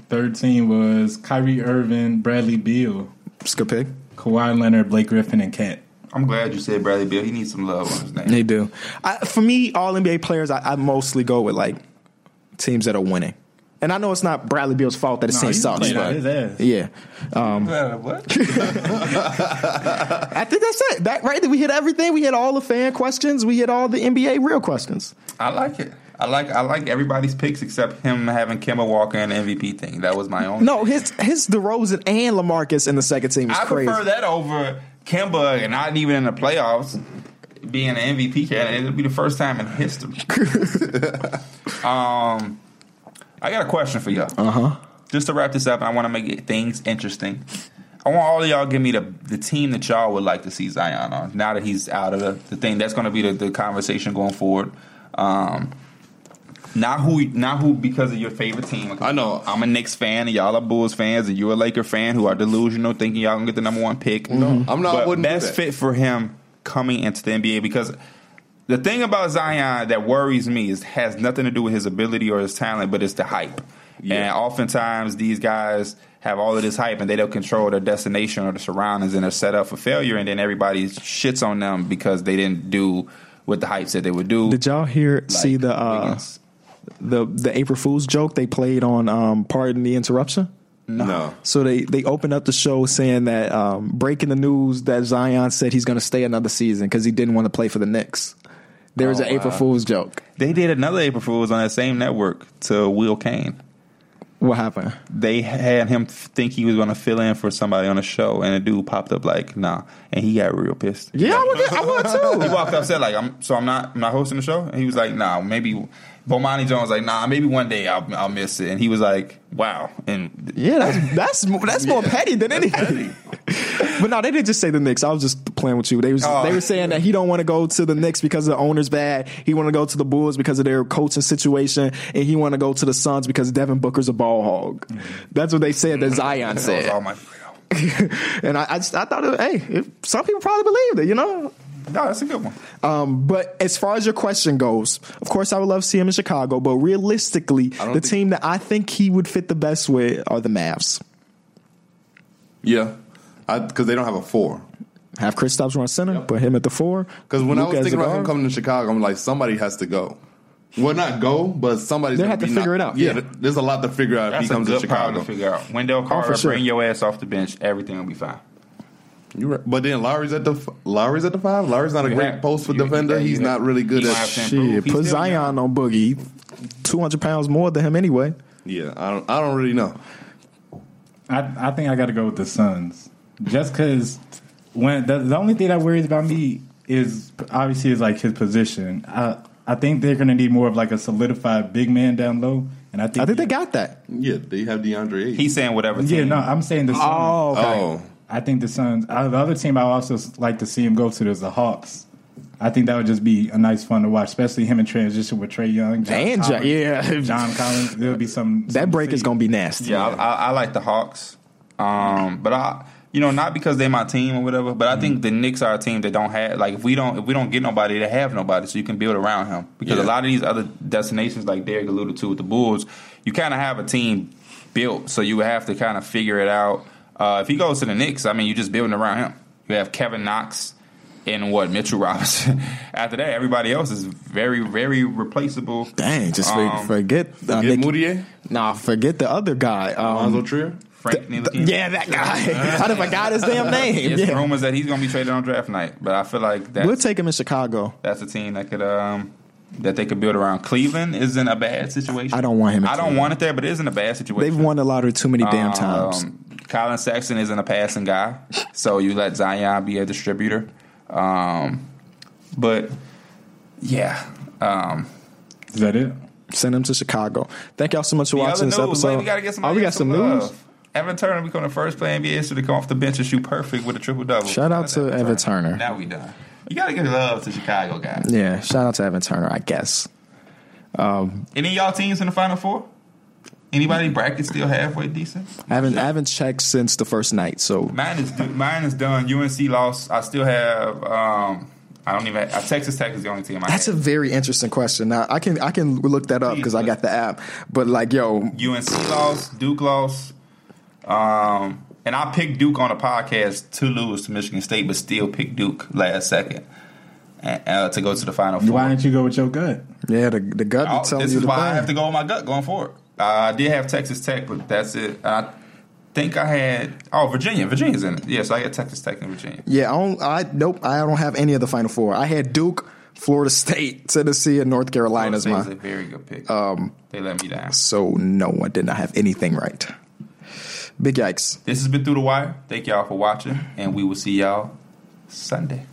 Third team was Kyrie Irving, Bradley Beal, It's a good pick. Kawhi Leonard, Blake Griffin, and Cat. I'm glad you said Bradley Beal. He needs some love on his name. They do. I, for me, all NBA players, I, I mostly go with like teams that are winning. And I know it's not Bradley Beal's fault that his No, team he sucks, played out but his ass. yeah, um, what? I think that's it. That right? That we hit everything. We hit all the fan questions. We hit all the NBA real questions. I like it. I like I like everybody's picks except him having Kemba Walker and the MVP thing. That was my own. No, his his DeRozan and Lamarcus in the second team is I crazy. prefer that over Kemba and not even in the playoffs being an MVP candidate. It'll be the first time in history. um, I got a question for y'all. Uh huh. Just to wrap this up, I want to make things interesting. I want all of y'all to give me the the team that y'all would like to see Zion on. Now that he's out of the, the thing, that's going to be the, the conversation going forward. Um, not who, not who, because of your favorite team. I know. I'm a Knicks fan, and y'all are Bulls fans, and you're a Laker fan who are delusional, thinking y'all gonna get the number one pick. No, I'm not- I But best fit for him coming into the NBA because the thing about Zion that worries me is has nothing to do with his ability or his talent, but it's the hype. And oftentimes these guys have all of this hype and they don't control their destination or the surroundings and they're set up for failure and then everybody shits on them because they didn't do what the hype said they would do. Did y'all hear Like see the uh, Wiggins. The the April Fool's joke they played on um, Pardon the Interruption? No. So they they opened up the show saying that um, breaking the news that Zion said he's going to stay another season because he didn't want to play for the Knicks. There was Oh, an April wow. Fool's joke. They did another April Fools on that same network to Will Cain. What happened? They had him think he was going to fill in for somebody on the show, and a dude popped up like, "Nah," and he got real pissed. Yeah, I would, I would He walked up said like, "I'm so I'm not I'm not hosting the show," and he was like, "Nah, maybe." Bomani Jones was like, "Nah, maybe one day I'll I'll miss it," and he was like, "Wow," and Yeah, that's that's more- that's more petty than anything. but no, they didn't just say the Knicks. I was just playing with you. They was Oh. they were saying that he don't want to go to the Knicks because the owner's bad. He want to go to the Bulls because of their coaching situation, and he want to go to the Suns because Devin Booker's a ball hog. That's what they said that mm-hmm. Zion that was said. my. and I, I, just, I thought, hey, it, some people probably believed it, you know. No, that's a good one. Um, but as far as your question goes, of course, I would love to see him in Chicago. But realistically, the think- team that I think he would fit the best with are the Mavs. Yeah. Because they don't have a four. Have Kristaps run center, put him at the four. Because when I Luka was as thinking the about him guard. coming to Chicago, I'm like, somebody has to go. Well, not go, but somebody's They gonna have to be figure not- it out. Yeah, Yeah. th- there's a lot to figure out That's if he a comes to good problem Chicago. to figure out. Wendell Carter, for sure. bring your ass off the bench. Everything will be fine. You right. But then Lowry's at the Lowry's at the five. Lowry's not a You great have- post for you- defender. you- He's you- not really good at. have. Shit, put Zion young. on Boogie. Two hundred pounds more than him anyway. Yeah, I don't. I don't really know. I, I think I got to go with the Suns, just because when the, the only thing that worries about me is obviously is like his position. I I think they're going to need more of like a solidified big man down low, and I think I think they got that. Yeah, they have DeAndre Ayton. He's saying whatever. Yeah, no, I'm saying the Suns. Oh, okay. oh, I think the Suns. Uh, the other team I also like to see him go to is the Hawks. I think that would just be a nice fun to watch, especially him in transition with Trae Young, John And Ja- Collins, yeah. John Collins. There'll be some. that break is going to be nasty. Yeah, I, I, I like the Hawks, um, but I, you know, not because they're my team or whatever. But I think the Knicks are a team that don't have like if we don't if we don't get nobody, they have nobody, so you can build around him. Because Yeah. a lot of these other destinations, like Derek alluded to with the Bulls, you kind of have a team built, so you would have to kind of figure it out. Uh, if he goes to the Knicks, I mean, you're just building around him. You have Kevin Knox and what Mitchell Robinson. After that, everybody else is very, very replaceable. Dang, just Um, forget. Uh, get Nick- Mudiay, nah, forget the other guy. Alonzo Um, Trier. Frank Ntilikina. yeah, that guy. I forgot his damn name. It's Yeah. rumors that he's going to be traded on draft night, but I feel like that's We'll take him in Chicago. that's a team that could um that they could build around. Cleveland isn't a bad situation. I don't want him I don't Cleveland. want it there, but it isn't a bad situation. They've won the lottery too many damn times. Um, Collin Sexton isn't a passing guy, so you let Zion be a distributor. Um, but yeah. Um, Is that it? Send him to Chicago. Thank y'all so much for the watching other this news, episode. wait, we got to get some. oh, we got some news. Evan Turner become the first player in NBA history to come off the bench and shoot perfect with a triple double. Shout out to Evan Turner. Now we done. You got to give love to Chicago guys. Yeah, shout out to Evan Turner, I guess. Any of y'all teams in the final four? Anybody bracket still halfway decent? I haven't, I haven't checked since the first night, so Mine is mine is done. UNC lost. I still have. Um, I don't even. Uh, Texas Tech is the only team. I that's a very interesting question. Now I can I can look that up because I got the app. But like, yo, UNC lost. Duke lost. Um, and I picked Duke on a podcast to lose to Michigan State, but still picked Duke last second uh, uh, to go to the final four. Why didn't you go with your gut? yeah, the the gut Oh, be this you is the why I have to go with my gut going forward. Uh, I did have Texas Tech, but that's it. I think I had oh Virginia. Virginia's in it. Yes, I got Texas Tech and Virginia. Yeah, I don't. I nope. I don't have any of the final four. I had Duke, Florida State, Tennessee, and North Carolina as a very good pick. Um, they let me down. So no, I did not have anything right. Big yikes. This has been through the wire. Thank y'all for watching, and we will see y'all Sunday.